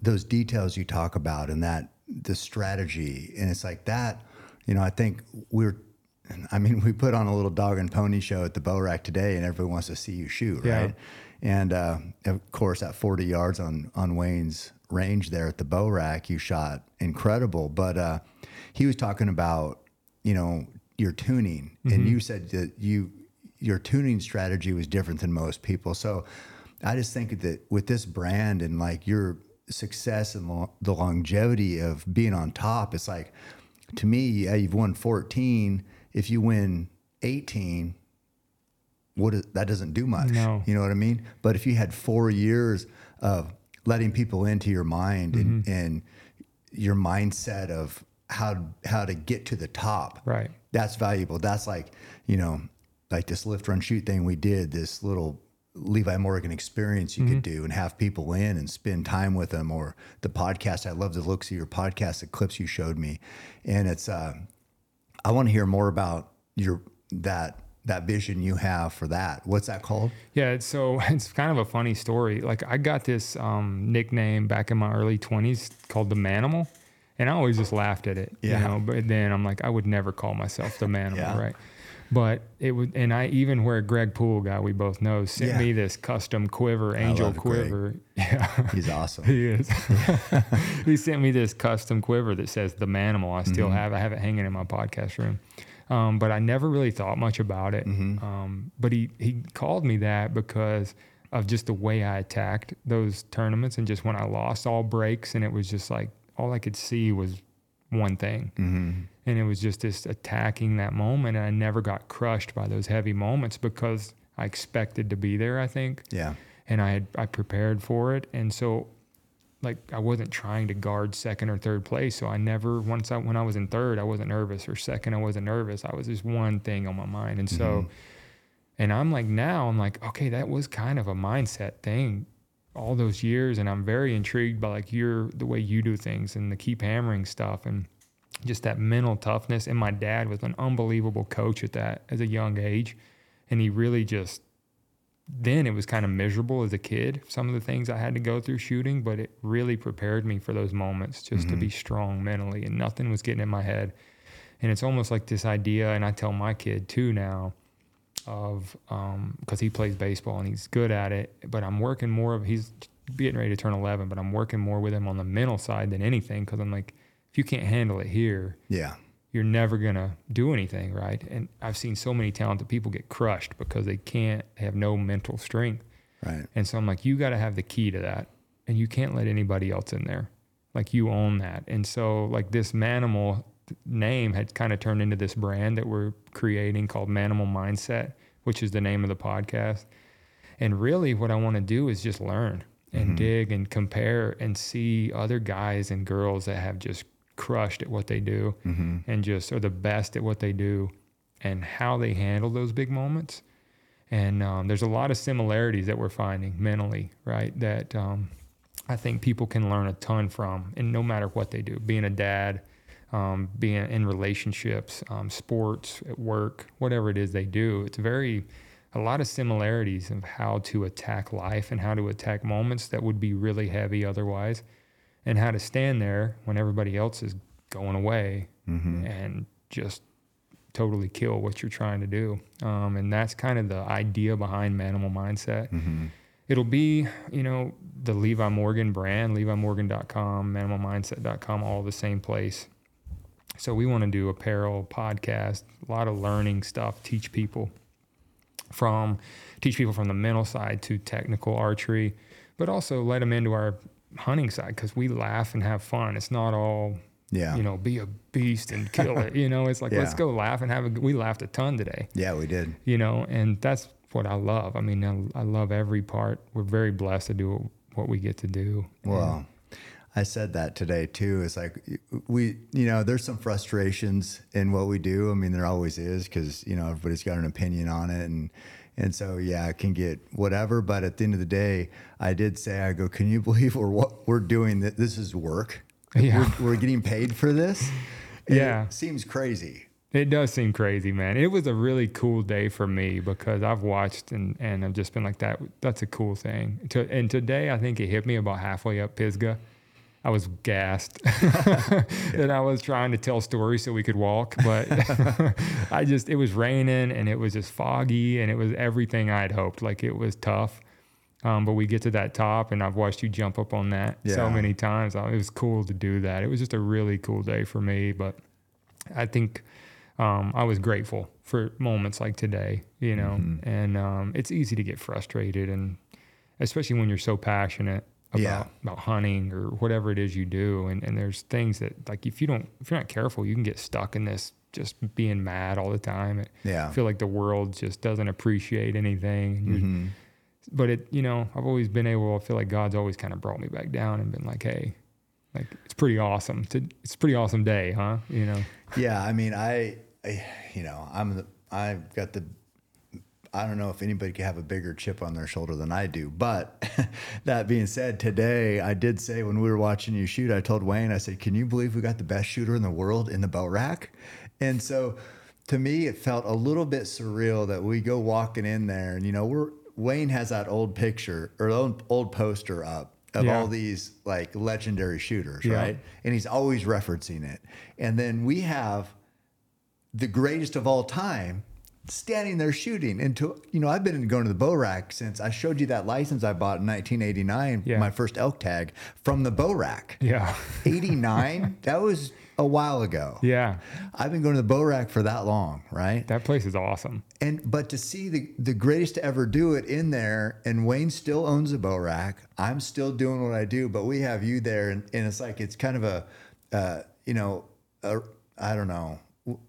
those details you talk about and that the strategy, and it's like that. You know, I think we're I mean, we put on a little dog and pony show at the bow rack today, and everyone wants to see you shoot, Yeah. right? And uh, of course, at 40 yards on on Wayne's range there at the bow rack, you shot incredible. But uh, he was talking about, you know, your tuning, and you said that you your tuning strategy was different than most people. So I just think that with this brand and like your success and lo- the longevity of being on top, it's like to me, yeah, you've won 14. If you win 18, what is, that doesn't do much. No. You know what I mean? But if you had four years of letting people into your mind and, and your mindset of how how to get to the top, Right. That's valuable. That's like you know, like this lift run shoot thing we did. This little Levi Morgan experience you could do and have people in and spend time with them. Or the podcast. I love the looks of your podcast, the clips you showed me, and it's. Uh, I want to hear more about your that that vision you have for that. What's that called? Yeah, so it's kind of a funny story. Like I got this um, nickname back in my early twenties called the Manimal, and I always just laughed at it. Yeah. You know, but then I'm like, I would never call myself the Manimal, Yeah. right? But it would, and I even where Greg Poole guy we both know sent Yeah. me this custom quiver, Angel love Greg. quiver. Yeah. He's awesome. He is. he sent me this custom quiver that says the Manimal. I still Mm-hmm. have. I have it hanging in my podcast room. Um, but I never really thought much about it. Mm-hmm. Um, but he he called me that because of just the way I attacked those tournaments and just when I lost all brakes and it was just like all I could see was one thing. Mm-hmm. And it was just this attacking that moment. And I never got crushed by those heavy moments because I expected to be there, I think Yeah. and I had I prepared for it, and so like I wasn't trying to guard second or third place. So I never once I when I was in third, I wasn't nervous, or second, I wasn't nervous. I was just one thing on my mind, and so mm-hmm. and I'm like now I'm like okay, that was kind of a mindset thing all those years, and I'm very intrigued by like your the way you do things and the keep hammering stuff and just that mental toughness. And my dad was an unbelievable coach at that as a young age, and he really just then it was kind of miserable as a kid, some of the things I had to go through shooting, but it really prepared me for those moments just to be mm-hmm. strong mentally and nothing was getting in my head. And it's almost like this idea, and I tell my kid too now, of um, because he plays baseball and he's good at it, but I'm working more of he's getting ready to turn 11, but I'm working more with him on the mental side than anything because I'm like, if you can't handle it here, Yeah. You're never gonna do anything, right? And I've seen so many talented people get crushed because they can't they have no mental strength. Right. And so I'm like, you got to have the key to that, and you can't let anybody else in there. Like you own that. And so like this Manimal name had kind of turned into this brand that we're creating called Manimal Mindset, which is the name of the podcast. And really, what I want to do is just learn and mm-hmm. dig and compare and see other guys and girls that have just crushed at what they do and just are the best at what they do and how they handle those big moments. And um, there's a lot of similarities that we're finding mentally, right? That um, I think people can learn a ton from, and no matter what they do, being a dad, um, being in relationships, um, sports, at work, whatever it is they do, it's very a lot of similarities of how to attack life and how to attack moments that would be really heavy otherwise, and how to stand there when everybody else is going away and just totally kill what you're trying to do. Um, and that's kind of the idea behind Manimal Mindset. It'll be, you know, the Levi Morgan brand, LeviMorgan.com, ManimalMindset.com, all the same place. So we want to do apparel, podcast, a lot of learning stuff, teach people from teach people from the mental side to technical archery, but also let them into our hunting side because we laugh and have fun. It's not all Yeah. you know, be a beast and kill it. You know, it's like let's go laugh and have a. We laughed a ton today. Yeah, we did. You know, and that's what I love. I mean, I, I love every part. We're very blessed to do what we get to do. Well, I said that today too. It's like we, you know, there's some frustrations in what we do. I mean, there always is because you know everybody's got an opinion on it, and and so yeah, I can get whatever. But at the end of the day, I did say, I go, can you believe we're what we're doing? That this is work. Yeah. We're, we're getting paid for this. And Yeah. it seems crazy. It does seem crazy, man. It was a really cool day for me because I've watched and, and I've just been like that. That's a cool thing. To, and today, I think it hit me about halfway up Pisgah. I was gassed and I was trying to tell stories so we could walk, but I just, it was raining and it was just foggy and it was everything I'd hoped. Like it was tough. Um, but we get to that top and I've watched you jump up on that so many times. It was cool to do that. It was just a really cool day for me, but I think um, I was grateful for moments like today, you know, Mm-hmm. and um, it's easy to get frustrated and especially when you're so passionate about, Yeah. about hunting or whatever it is you do. And, and there's things that like, if you don't, if you're not careful, you can get stuck in this, just being mad all the time. It, Yeah. I feel like the world just doesn't appreciate anything. Mm-hmm. But it, you know, I've always been able, I feel like God's always kind of brought me back down and been like, Hey, like it's pretty awesome. It's a, it's a pretty awesome day, huh? You know? Yeah, I mean, I, I you know, I'm the, I've got the, I don't know if anybody could have a bigger chip on their shoulder than I do. But that being said, today I did say when we were watching you shoot, I told Wayne, I said, "Can you believe we got the best shooter in the world in the bow rack?" And so, to me, it felt a little bit surreal that we go walking in there, and you know, we're Wayne has that old picture or old, old poster up of Yeah. all these like legendary shooters, Yeah. right? And he's always referencing it. And then we have the greatest of all time standing there shooting. And to, you know, I've been going to the bow rack since I showed you that license I bought in 1989, Yeah. my first elk tag from the bow rack. Yeah. 89, that was a while ago. yeah. I've been going to the bow rack for that long, right? That place is awesome. And but to see the the greatest to ever do it in there, and Wayne still owns a bow rack. I'm still doing what I do, but we have you there, and, and it's like it's kind of a, uh, you know, a, I don't know,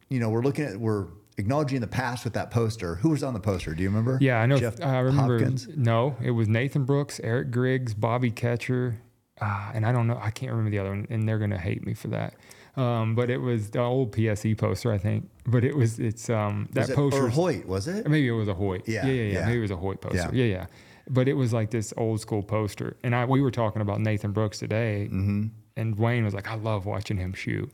you know, we're looking at we're acknowledging the past with that poster. Who was on the poster? Do you remember? Yeah, I know. Jeff I remember. Hopkins. No, it was Nathan Brooks, Eric Griggs, Bobby Catcher, uh, and I don't know. I can't remember the other one, and they're gonna hate me for that. Um, but it was the old PSE poster, I think. But it was it's um that Was it, poster. or Hoyt? Was it? Maybe it was a Hoyt. Yeah, yeah, yeah, yeah. yeah. Maybe it was a Hoyt poster. Yeah. Yeah. yeah, But it was like this old school poster, and I we were talking about Nathan Brooks today, Mm-hmm. and Wayne was like, "I love watching him shoot,"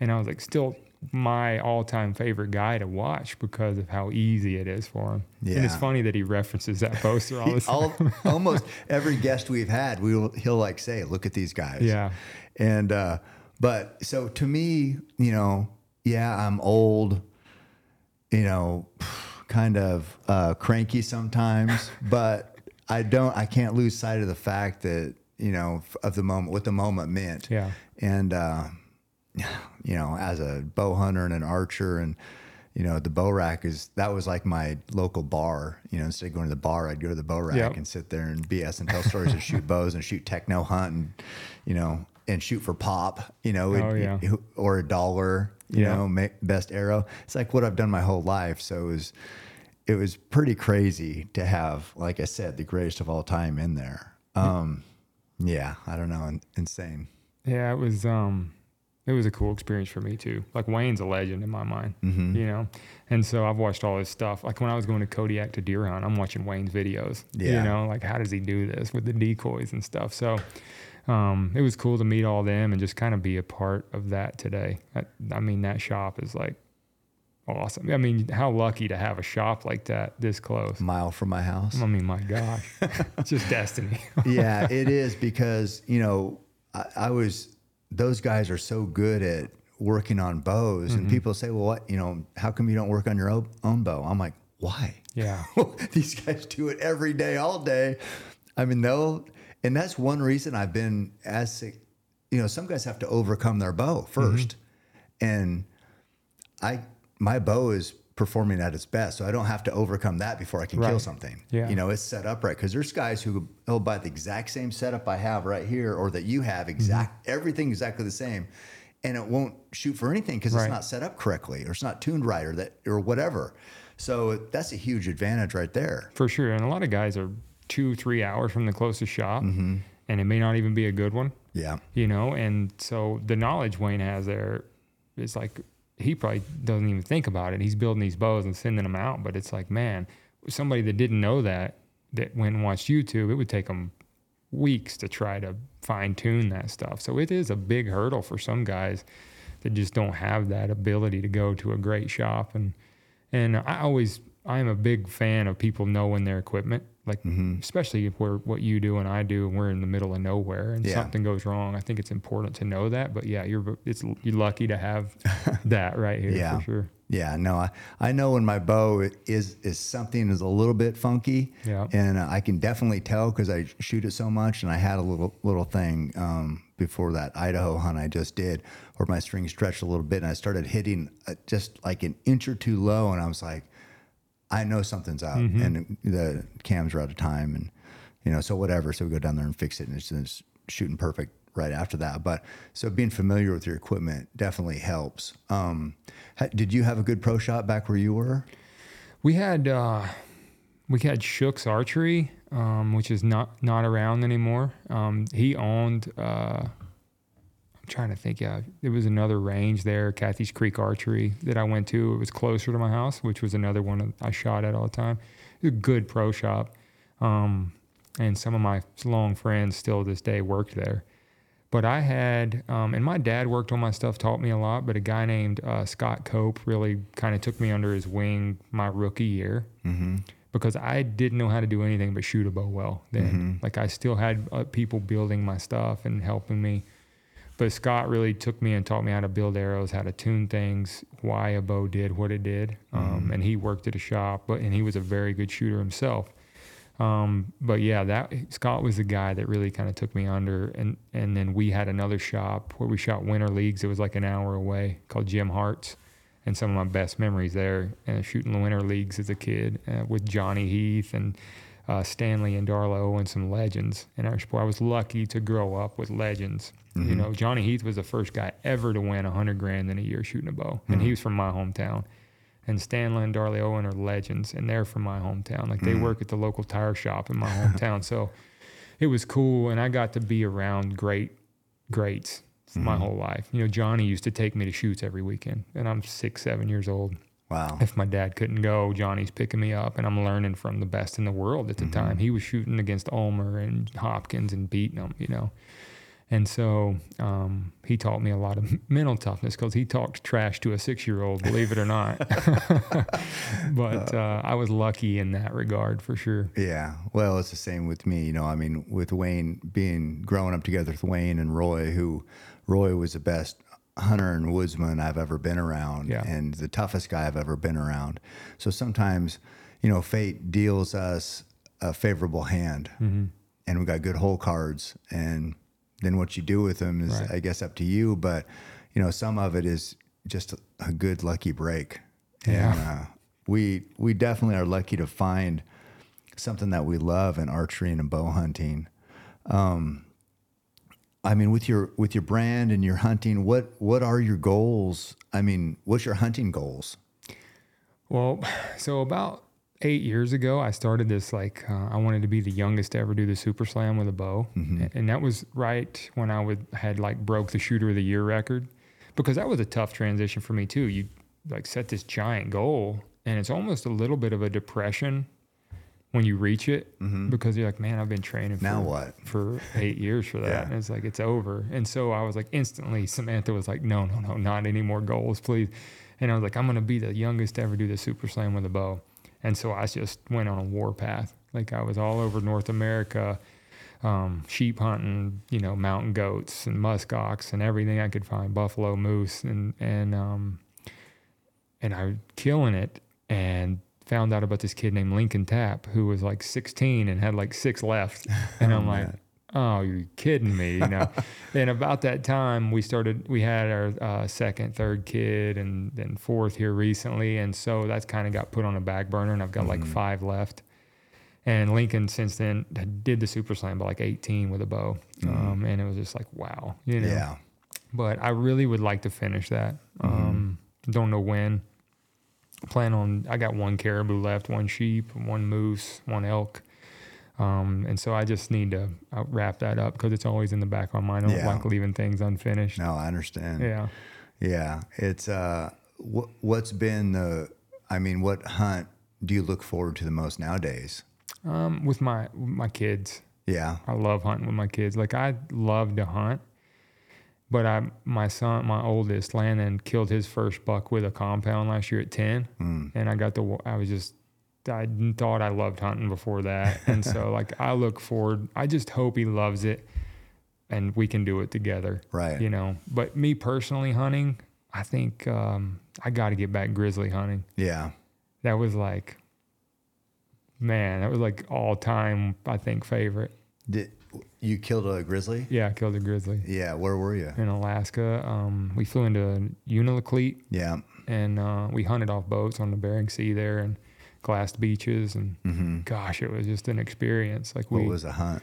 and I was like, "Still my all-time favorite guy to watch because of how easy it is for him." And it's funny that he references that poster all the time. Almost every guest we've had, we will, he'll like say, "Look at these guys." Yeah. And uh, but so to me, you know, yeah, I'm old. You know, kind of uh, cranky sometimes, but I don't. I can't lose sight of the fact that you know of the moment what the moment meant. Yeah. And uh, you know, as a bow hunter and an archer and you know, the bow rack is that was like my local bar. You know, instead of going to the bar, I'd go to the bow rack Yep. and sit there and BS and tell stories and shoot bows and shoot techno hunt and you know and shoot for pop. You know, Oh, yeah. or a dollar. You Yeah. know, make, best arrow. It's like what I've done my whole life. So it was it was pretty crazy to have, like I said, the greatest of all time in there. Um, yeah, I don't know, insane. Yeah, it was um it was a cool experience for me too. Like Wayne's a legend in my mind, Mm-hmm. you know. And so I've watched all his stuff. Like when I was going to Kodiak to deer hunt, I'm watching Wayne's videos. Yeah. You know, like how does he do this with the decoys and stuff. So um, it was cool to meet all them and just kind of be a part of that today. I, I mean, that shop is like awesome. I mean, how lucky to have a shop like that this close. Mile from my house. I mean, my gosh, it's just destiny. yeah, it is because you know I, I was those guys are so good at working on bows, Mm-hmm. and people say, "Well, what you know? How come you don't work on your own, bow?" I'm like, "Why? yeah. These guys do it every day, all day. I mean, they'll, and that's one reason I've been as you know, some guys have to overcome their bow 1st and I my bow is performing at its best, so I don't have to overcome that before I can kill something. Yeah. you know, it's set up right because there's guys who will buy the exact same setup I have right here, or that you have, exact everything exactly the same. And it won't shoot for anything because Right. it's not set up correctly, or it's not tuned right, or that, or whatever. So that's a huge advantage right there. For sure. And a lot of guys are two, three hours from the closest shop, Mm-hmm. and it may not even be a good one, Yeah. you know? And so the knowledge Wayne has there is like, he probably doesn't even think about it. He's building these bows and sending them out, but it's like, man, somebody that didn't know that, that went and watched YouTube, it would take them weeks to try to fine tune that stuff. So it is a big hurdle for some guys that just don't have that ability to go to a great shop. And, and I always, I am a big fan of people knowing their equipment, like Mm-hmm. especially if we're what you do and I do, and we're in the middle of nowhere and Yeah. something goes wrong. I think it's important to know that. But yeah, you're it's you're lucky to have that right here Yeah. for sure. Yeah, no, I, I know when my bow is is something is a little bit funky, Yeah. and uh, I can definitely tell because I shoot it so much. And I had a little little thing um, before that Idaho hunt I just did, where my string stretched a little bit, and I started hitting uh, just like an inch or two low, and I was like, I know something's up, Mm-hmm. and the cams are out of time, and you know, so whatever. So we go down there and fix it, and it's, it's shooting perfect right after that. But so being familiar with your equipment definitely helps. Um, ha- did you have a good pro shop back where you were? We had uh, we had Shook's Archery, um, which is not not around anymore. Um, he owned. Uh, I'm trying to think. Yeah, there was another range there, Cathy's Creek Archery, that I went to. It was closer to my house, which was another one that I shot at all the time. It was a good pro shop, um, and some of my long friends still to this day worked there. But I had, um, and my dad worked on my stuff, taught me a lot. But a guy named uh, Scott Cope really kind of took me under his wing my rookie year because I didn't know how to do anything but shoot a bow well then. Like I still had uh, people building my stuff and helping me. But Scott really took me and taught me how to build arrows, how to tune things, why a bow did what it did. Um, and he worked at a shop, but and he was a very good shooter himself. Um, but yeah, that Scott was the guy that really kind of took me under, and and then we had another shop where we shot winter leagues. It was like an hour away, called Jim Hart's, and some of my best memories there, uh, shooting the winter leagues as a kid uh, with Johnny Heath and uh, Stanley and Darla and some legends in our sport. I was lucky to grow up with legends. You mm-hmm. know, Johnny Heath was the first guy ever to win a hundred grand in a year shooting a bow, and he mm-hmm. was from my hometown and Stanley and Darley Owen are legends, and they're from my hometown. Like they mm-hmm. work at the local tire shop in my hometown, so it was cool, and I got to be around great greats my whole life. You know, Johnny used to take me to shoots every weekend, and I'm six, seven years old. Wow. If my dad couldn't go, Johnny's picking me up, and I'm learning from the best in the world at the time. He was shooting against Ulmer and Hopkins and beating them, you know. And so um, he taught me a lot of mental toughness because he talked trash to a six year old, believe it or not. but uh, I was lucky in that regard for sure. Yeah. Well, it's the same with me. You know, I mean, with Wayne being growing up together with Wayne and Roy, who Roy was the best hunter and woodsman I've ever been around Yeah. and the toughest guy I've ever been around. So sometimes, you know, fate deals us a favorable hand Mm-hmm. and we got good hole cards. And then what you do with them is, Right. I guess, up to you. But, you know, some of it is just a, good lucky break. Yeah. And, uh, we we definitely are lucky to find something that we love in archery and bow hunting. Um, I mean, with your with your brand and your hunting, what what are your goals? I mean, what's your hunting goals? Well, so about eight years ago, I started this like uh, I wanted to be the youngest to ever do the super slam with a bow, Mm-hmm. and that was right when I would had like broke the shooter of the year record, because that was a tough transition for me too. You like set this giant goal, and it's almost a little bit of a depression when you reach it because you're like, man, I've been training. Mm-hmm. Now for, what? For eight years for that, Yeah. and it's like it's over. And so I was like, instantly, Samantha was like, no, no, no, not any more goals, please. And I was like, I'm gonna be the youngest to ever do the super slam with a bow. And so I just went on a war path. Like I was all over North America, um, sheep hunting, you know, mountain goats and muskox and everything I could find, buffalo, moose, and and um, and I was killing it. And found out about this kid named Lincoln Tapp who was like 16 and had like six left. And I'm like, oh, you're kidding me, you know. and about that time, we started. We had our uh, second, third kid, and then fourth here recently, and so that's kind of got put on a back burner, and I've got like five left. And Lincoln since then did the Super Slam by like 18 with a bow, um, and it was just like wow, you know. Yeah. But I really would like to finish that. Um, don't know when. Plan on. I got one caribou left, one sheep, one moose, one elk. Um, and so I just need to uh, wrap that up because it's always in the back of my mind. I don't Yeah. like leaving things unfinished. No, I understand. Yeah. Yeah. It's uh, what what's been the? I mean, what hunt do you look forward to the most nowadays? Um, with my with my kids, Yeah. I love hunting with my kids. Like I love to hunt, but I my son, my oldest, Landon, killed his first buck with a compound last year at ten, and I got the. I was just I thought I loved hunting before that, and so like I look forward. I just hope he loves it, and we can do it together. Right. You know. But me personally, hunting, I think um, I got to get back grizzly hunting. Yeah. That was like, man, that was like all time. I think favorite. Did you killed a grizzly? Yeah, I killed a grizzly Yeah. Where were you? in Alaska. Um, we flew into Unalakleet Yeah. and uh, we hunted off boats on the Bering Sea there and glassed beaches and gosh, it was just an experience. Like Mm-hmm. What was the hunt?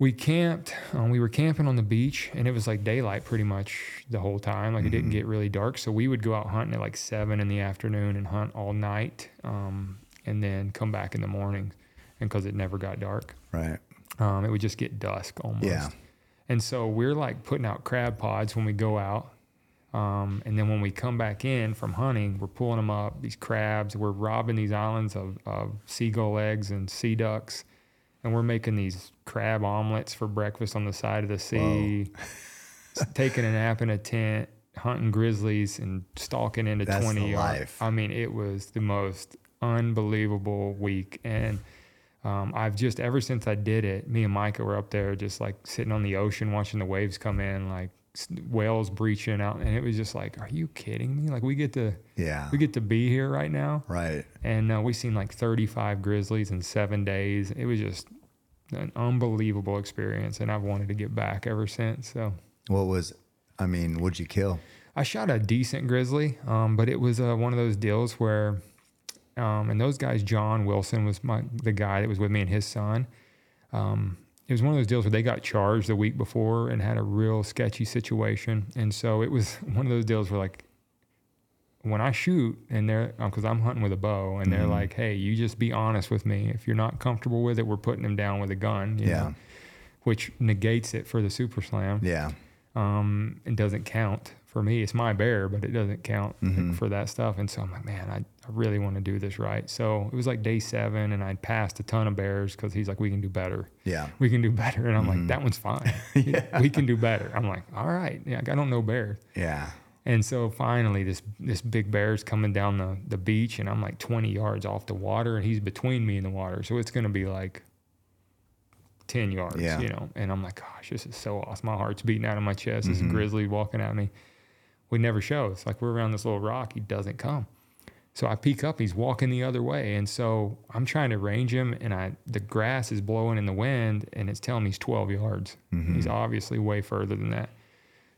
we camped. Um, we were camping on the beach and it was like daylight pretty much the whole time. Like it Mm-hmm. didn't get really dark, so we would go out hunting at like seven in the afternoon and hunt all night, um, and then come back in the morning. And because it never got dark, Right. Um, it would just get dusk almost. Yeah. And so we're like putting out crab pots when we go out. Um, and then when we come back in from hunting, we're pulling them up, these crabs. We're robbing these islands of, of seagull eggs and sea ducks. And we're making these crab omelets for breakfast on the side of the sea, taking a nap in a tent, hunting grizzlies and stalking into That's 20 the yards. life. I mean, it was the most unbelievable week. And um, I've just, ever since I did it, me and Micah were up there just like sitting on the ocean watching the waves come in, like whales breaching out. And it was just like, are you kidding me? Like, we get to. Yeah. We get to be here right now, Right. and uh, we seen like 35 grizzlies in seven days. It was just an unbelievable experience, and I've wanted to get back ever since. So What was? I mean, what'd you kill? I shot a decent grizzly, um, but it was uh, one of those deals where, um, and those guys, John Wilson was my the guy that was with me and his son. Um, it was one of those deals where they got charged the week before and had a real sketchy situation, and so it was one of those deals where like. When I shoot and they're because I'm hunting with a bow and they're like, "Hey, you just be honest with me. If you're not comfortable with it, we're putting them down with a gun." you Yeah. know, which negates it for the super slam Yeah. um, it doesn't count for me. It's my bear, but it doesn't count Mm-hmm. for that stuff. And so I'm like, man, I, I really want to do this right. So it was like day seven, and I'd passed a ton of bears because he's like, we can do better. Yeah. We can do better. And I'm Mm-hmm. like, that one's fine. yeah. We can do better. I'm like, all right. Yeah, I don't know bears. Yeah. And so finally, this this big bear's coming down the, the beach, and I'm like 20 yards off the water, and he's between me and the water. So it's going to be like 10 yards, Yeah. you know. And I'm like, gosh, this is so awesome. My heart's beating out of my chest. Mm-hmm. This grizzly walking at me. We never show shows. Like we're around this little rock, he doesn't come. So I peek up, he's walking the other way. And so I'm trying to range him, and I the grass is blowing in the wind, and it's telling me he's 12 yards. Mm-hmm. He's obviously way further than that.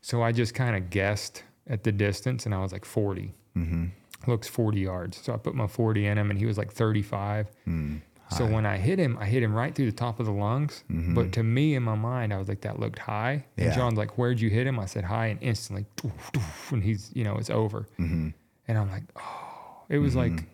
So I just kind of guessed at the distance, and I was like 40. Mm-hmm. Looks 40 yards. So I put my 40 in him, and he was like 35. Mm. So when I hit him, I hit him right through the top of the lungs. But to me, in my mind, I was like, that looked high. And Mm-hmm. Yeah. John's like, where'd you hit him? I said, high. And instantly, doof, doof, and he's, you know, it's over. Mm-hmm. And I'm like, oh, it was like,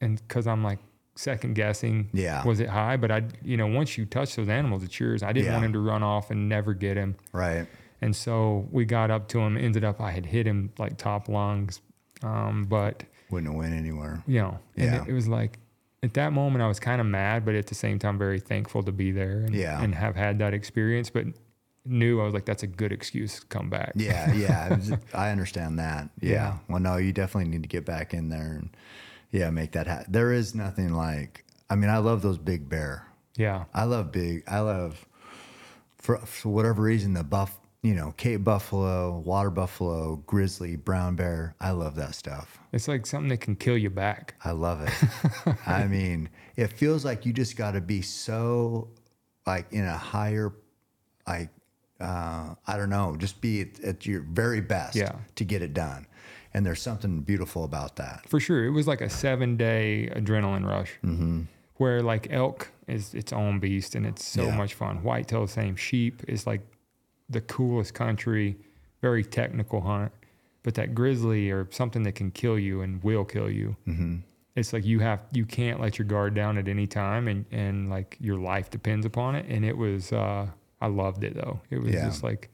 and because I'm like second guessing, Yeah. was it high? But I, you know, once you touch those animals, it's yours. I didn't Yeah. want him to run off and never get him. Right. And so we got up to him, ended up, I had hit him like top lungs. Um, but, Wouldn't have went anywhere. you know, and Yeah. it, it was like, at that moment, I was kind of mad, but at the same time, very thankful to be there and, Yeah. and have had that experience. But knew I was like, that's a good excuse to come back. Yeah, yeah. was- I understand that. Yeah. Yeah. Well, no, you definitely need to get back in there and yeah, make that happen. There is nothing like. I mean, I love those big bear. Yeah. I love big. I love for for whatever reason the buff. You know, Cape buffalo, water buffalo, grizzly, brown bear. I love that stuff. It's like something that can kill you back. I love it. I mean, it feels like you just got to be so like in a higher, like uh, I don't know, just be at, at your very best Yeah. to get it done. And there's something beautiful about that. For sure. It was like a seven day adrenaline rush Mm-hmm. where like elk is its own beast and it's so Yeah. much fun. Whitetail, same. Sheep is like the coolest country, very technical hunt. But that grizzly or something that can kill you and will kill you. Mm-hmm. It's like you have you can't let your guard down at any time and and like your life depends upon it. And it was uh I loved it though. It was Yeah. just like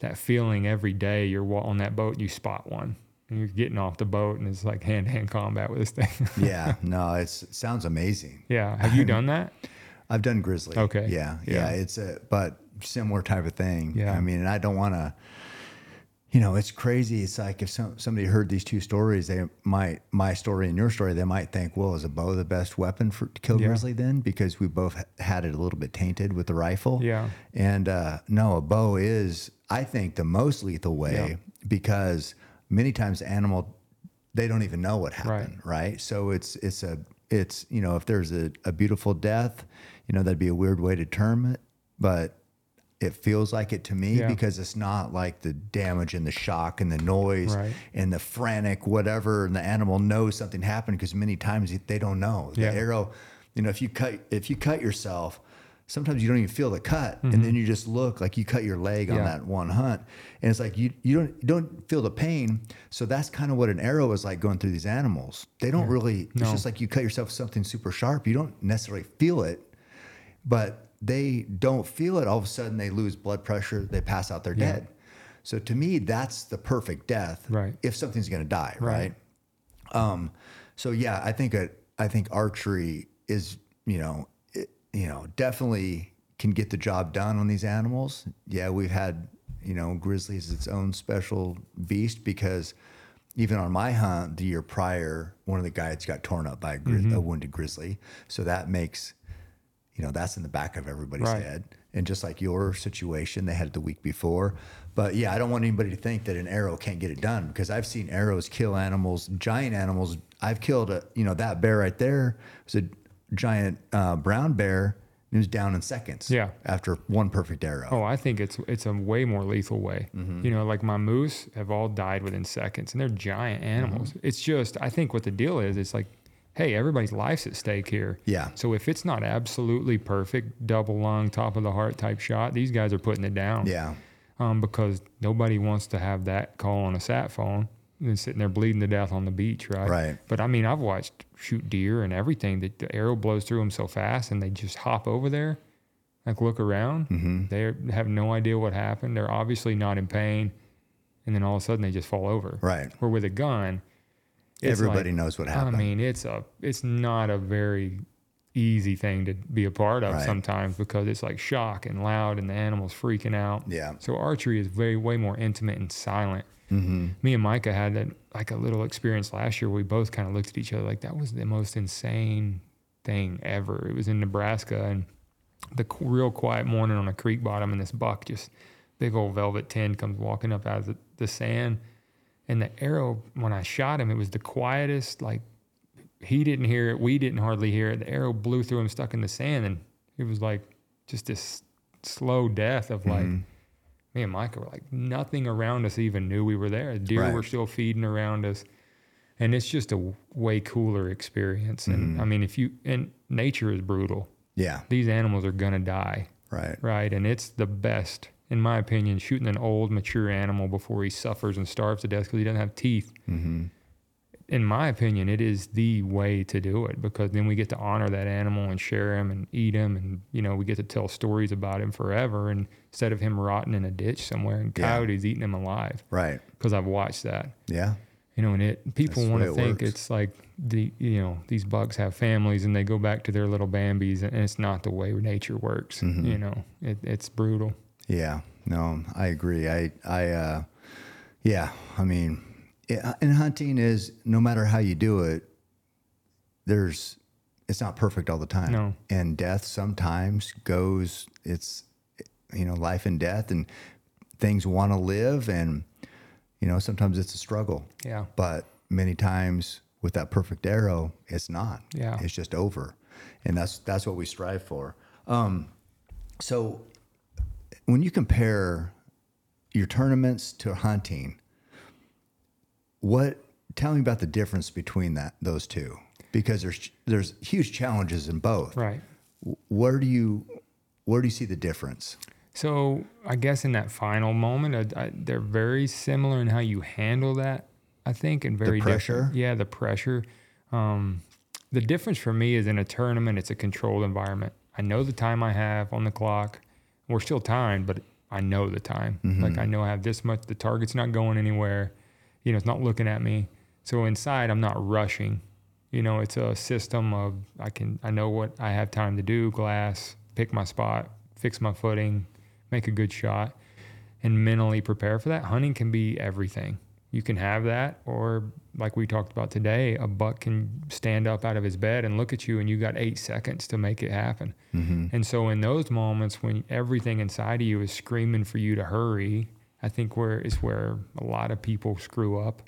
that feeling every day you're on that boat and you spot one. And you're getting off the boat and it's like hand to hand combat with this thing. Yeah, no, it's, it sounds amazing. yeah. Have you done that? I've done grizzly. Okay. Yeah, yeah, Yeah. It's a but similar type of thing. Yeah. I mean, and I don't want to. You know, it's crazy. It's like if some, somebody heard these two stories, they might my story and your story, they might think, well, is a bow the best weapon for to kill Yeah. grizzly then? Because we both had it a little bit tainted with the rifle. Yeah. And uh, no, a bow is, I think, the most lethal way Yeah. because many times animal they don't even know what happened, right? So it's it's a it's you know if there's a, a beautiful death, you know that'd be a weird way to term it, but it feels like it to me Yeah. because it's not like the damage and the shock and the noise Right. and the frantic whatever and the animal knows something happened because many times they don't know the Yeah. arrow you know if you cut if you cut yourself sometimes you don't even feel the cut and then you just look like you cut your leg on Mm-hmm. That one hunt and it's like you you don't you don't feel the pain so that's kind of what an arrow is like going through these animals they don't really it's just like you cut yourself with something super sharp you don't necessarily feel it but they don't feel it. All of a sudden, they lose blood pressure. They pass out. They're Yeah. dead. So to me, that's the perfect death. Right. If something's going to die, Right. right? Um. So yeah, I think a, I think archery is you know it, you know definitely can get the job done on these animals. Yeah, we've had you know grizzly is its own special beast because even on my hunt the year prior, one of the guides got torn up by a, gri- Mm-hmm. a wounded grizzly. So that makes you know that's in the back of everybody's Right. head and just like your situation they had it the week before but yeah i don't want anybody to think that an arrow can't get it done because i've seen arrows kill animals giant animals i've killed a you know that bear right there was a giant uh, brown bear and it was down in seconds Yeah. after one perfect arrow Oh, I think it's it's a way more lethal way. Mm-hmm. You know, like my moose have all died within seconds, and they're giant animals. Mm-hmm. It's just I think what the deal is. It's like, hey, everybody's life's at stake here. Yeah. So if it's not absolutely perfect, double lung, top of the heart type shot, these guys are putting it down. yeah Um, because nobody wants to have that call on a sat phone and sitting there bleeding to death on the beach, right? Right. But I mean, I've watched shoot deer and everything that the arrow blows through them so fast and they just hop over there, like look around. Mm-hmm. They have no idea what happened. They're obviously not in pain. And then all of a sudden they just fall over. Right. Where with a gun, everybody like- knows what happened I mean, it's a it's not a very easy thing to be a part of Right. sometimes because it's like shock and loud and the animal's freaking out. Yeah. So archery is very way more intimate and silent. Mm-hmm. Me and Micah had that like a little experience last year. Where we both kind of looked at each other like that was the most insane thing ever. It was in Nebraska and the real quiet morning on a creek bottom, and this buck just big old velvet tin comes walking up out of the, the sand. And the arrow, when I shot him, it was the quietest. Like he didn't hear it, we didn't hardly hear it. The arrow blew through him, stuck in the sand, and it was like just this slow death of like. Mm-hmm. Me and Micah were like nothing around us even knew we were there. Deer Right. were still feeding around us, and it's just a way cooler experience. Mm-hmm. And I mean, if you and nature is brutal. yeah These animals are gonna die right right? And it's the best, in my opinion, shooting an old, mature animal before he suffers and starves to death because he doesn't have teeth. mm-hmm. In my opinion, it is the way to do it because then we get to honor that animal and share him and eat him, and you know we get to tell stories about him forever. And instead of him rotting in a ditch somewhere and Yeah. coyotes eating him alive, right because I've watched that. yeah You know, and it people want to think works. it's like the you know these bugs have families and they go back to their little bambies, and it's not the way nature works. Mm-hmm. You know, it, it's brutal. Yeah, no, I agree. I, I, uh, yeah, I mean, yeah, and hunting is no matter how you do it, there's, it's not perfect all the time. No. And death sometimes goes, it's, you know, life and death, and things want to live, and, you know, sometimes it's a struggle. Yeah. But many times with that perfect arrow, it's not. Yeah. It's just over. And that's, that's what we strive for. Um, so when you compare your tournaments to hunting, what tell me about the difference between that those two? Because there's there's huge challenges in both. Right. Where do you where do you see the difference? So I guess in that final moment, I, I, they're very similar in how you handle that. I think, and very pressure? different. Yeah, the pressure. Um, the difference for me is in a tournament, it's a controlled environment. I know the time I have on the clock. We're still timed, but I know the time. Mm-hmm. Like I know I have this much. The target's not going anywhere. You know, it's not looking at me. So inside, I'm not rushing. You know, it's a system of I can I know what I have time to do. Glass, pick my spot, fix my footing, make a good shot. and mentally prepare for that. Hunting can be everything. You can have that, or like we talked about today, a buck can stand up out of his bed and look at you, and you got eight seconds to make it happen. And so, in those moments when everything inside of you is screaming for you to hurry, I think where is where a lot of people screw up.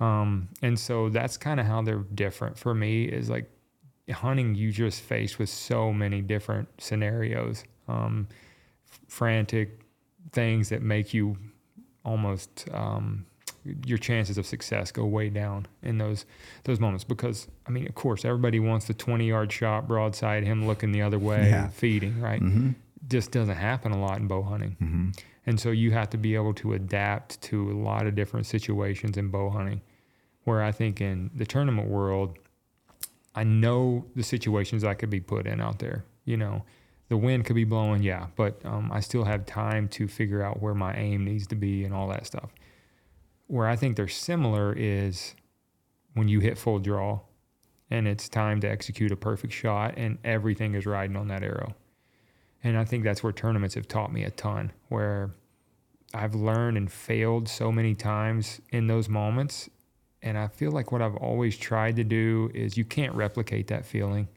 Um, and so that's kind of how they're different for me. Is like hunting, you just faced with so many different scenarios, um, frantic things that make you almost um, your chances of success go way down in those those moments because I mean of course everybody wants the 20 yard shot broadside him looking the other way Yeah. feeding right? Just doesn't happen a lot in bow hunting. And so you have to be able to adapt to a lot of different situations in bow hunting. Where I think in the tournament world I know the situations I could be put in out there you know. The wind could be blowing yeah but um, I still have time to figure out where my aim needs to be and all that stuff where I think they're similar is when you hit full draw and it's time to execute a perfect shot and everything is riding on that arrow. And I think that's where tournaments have taught me a ton, where I've learned and failed so many times in those moments. And I feel like what I've always tried to do is you can't replicate that feeling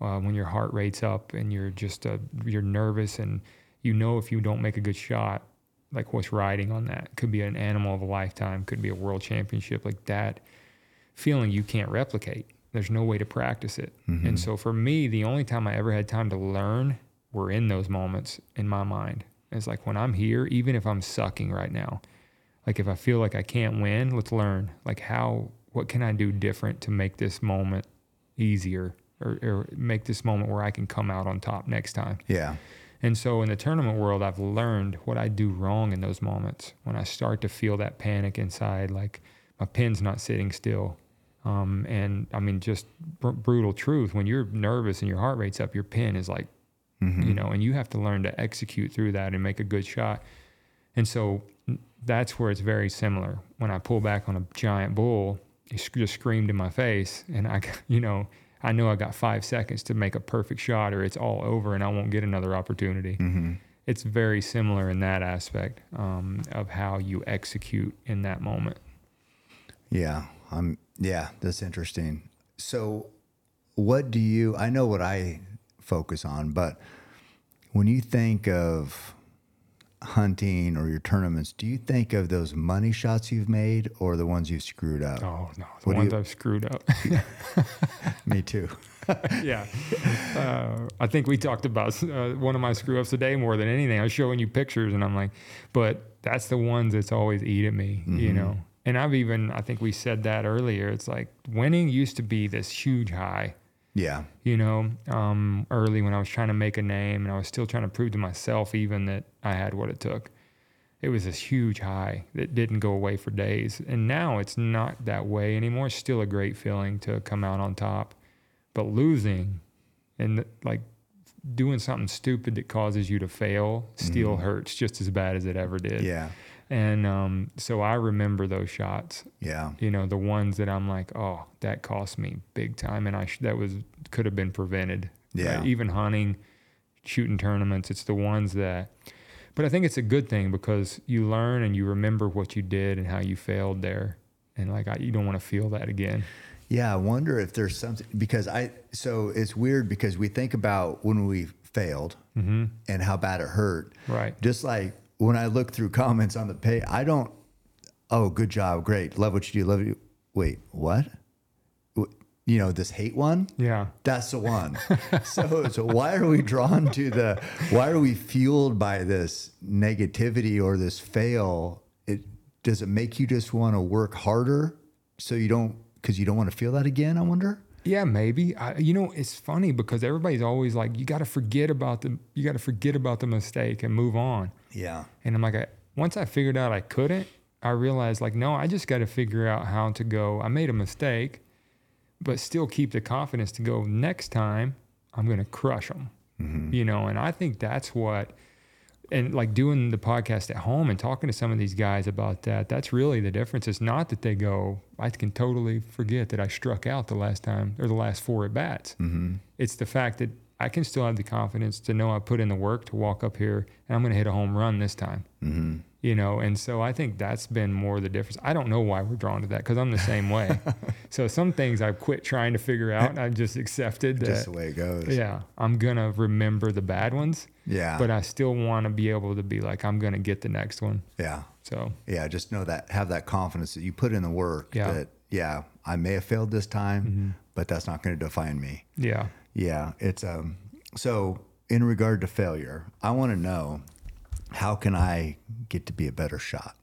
uh, when your heart rate's up and you're just uh, you're nervous and you know if you don't make a good shot, like what's riding on that could be an animal of a lifetime, could be a world championship like that feeling you can't replicate. There's no way to practice it. Mm-hmm. And so for me, the only time I ever had time to learn were in those moments in my mind. It's like when I'm here, even if I'm sucking right now, like if I feel like I can't win, let's learn. Like how, what can I do different to make this moment easier or, or make this moment where I can come out on top next time? Yeah. And so in the tournament world, I've learned what I do wrong in those moments when I start to feel that panic inside, like my pin's not sitting still. Um, and I mean, just br- brutal truth. When you're nervous and your heart rate's up, your pin is like, you know, and you have to learn to execute through that and make a good shot. And so that's where it's very similar. When I pull back on a giant bull, he just screamed in my face, and I, you know, I know I got five seconds to make a perfect shot, or it's all over, and I won't get another opportunity. It's very similar in that aspect um, of how you execute in that moment. Yeah. I'm yeah, that's interesting. So what do you I know what I focus on, but when you think of hunting or your tournaments, do you think of those money shots you've made or the ones you've screwed up? Oh no, the What ones you- I've screwed up. Me too. yeah, uh, I think we talked about uh, one of my screw ups today more than anything. I was showing you pictures, and I'm like, but that's the ones that's always eat at me, you know. And I've even, I think we said that earlier. It's like winning used to be this huge high, Yeah. you know, um, early when I was trying to make a name and I was still trying to prove to myself even that I had what it took. It was this huge high that didn't go away for days. And now it's not that way anymore. It's still a great feeling to come out on top. But losing and like doing something stupid that causes you to fail still hurts just as bad as it ever did. Yeah. And um, so I remember those shots Yeah. you know the ones that i'm like oh that cost me big time and i sh- that was could have been prevented Yeah. even hunting shooting tournaments it's the ones that but i think it's a good thing because you learn and you remember what you did and how you failed there and like I, you don't want to feel that again Yeah, I wonder if there's something because I so it's weird because we think about when we failed and how bad it hurt. Right. Just like when I look through comments on the page, I don't. Oh, good job, great, love what you do, love you. Wait, what? You know this hate one? yeah That's the one. so, so why are we drawn to the? Why are we fueled by this negativity or this fail? It does it make you just want to work harder so you don't because you don't want to feel that again? I wonder. Yeah, maybe. I, you know, it's funny because everybody's always like, "You got to forget about the, you got to forget about the mistake and move on." Yeah. And I'm like, I, once I figured out I couldn't, I realized like, no, I just got to figure out how to go. I made a mistake, but still keep the confidence to go next time. I'm gonna crush them, mm-hmm. you know. And I think that's what, and like doing the podcast at home and talking to some of these guys about that. That's really the difference. It's not that they go, I can totally forget that I struck out the last time or the last four at bats. Mm-hmm. It's the fact that I can still have the confidence to know I put in the work to walk up here and I'm going to hit a home run this time. Mm-hmm. You know, and so I think that's been more the difference. I don't know why we're drawn to that because I'm the same way. so some things I've quit trying to figure out. I've just accepted that. Just the way it goes. Yeah, I'm gonna remember the bad ones, Yeah. but I still want to be able to be like, I'm gonna get the next one. yeah. So Yeah. Just know that, have that confidence that you put in the work Yeah. that, yeah, I may have failed this time, but that's not going to define me. yeah, Yeah, it's um. So in regard to failure, I want to know how can I get to be a better shot?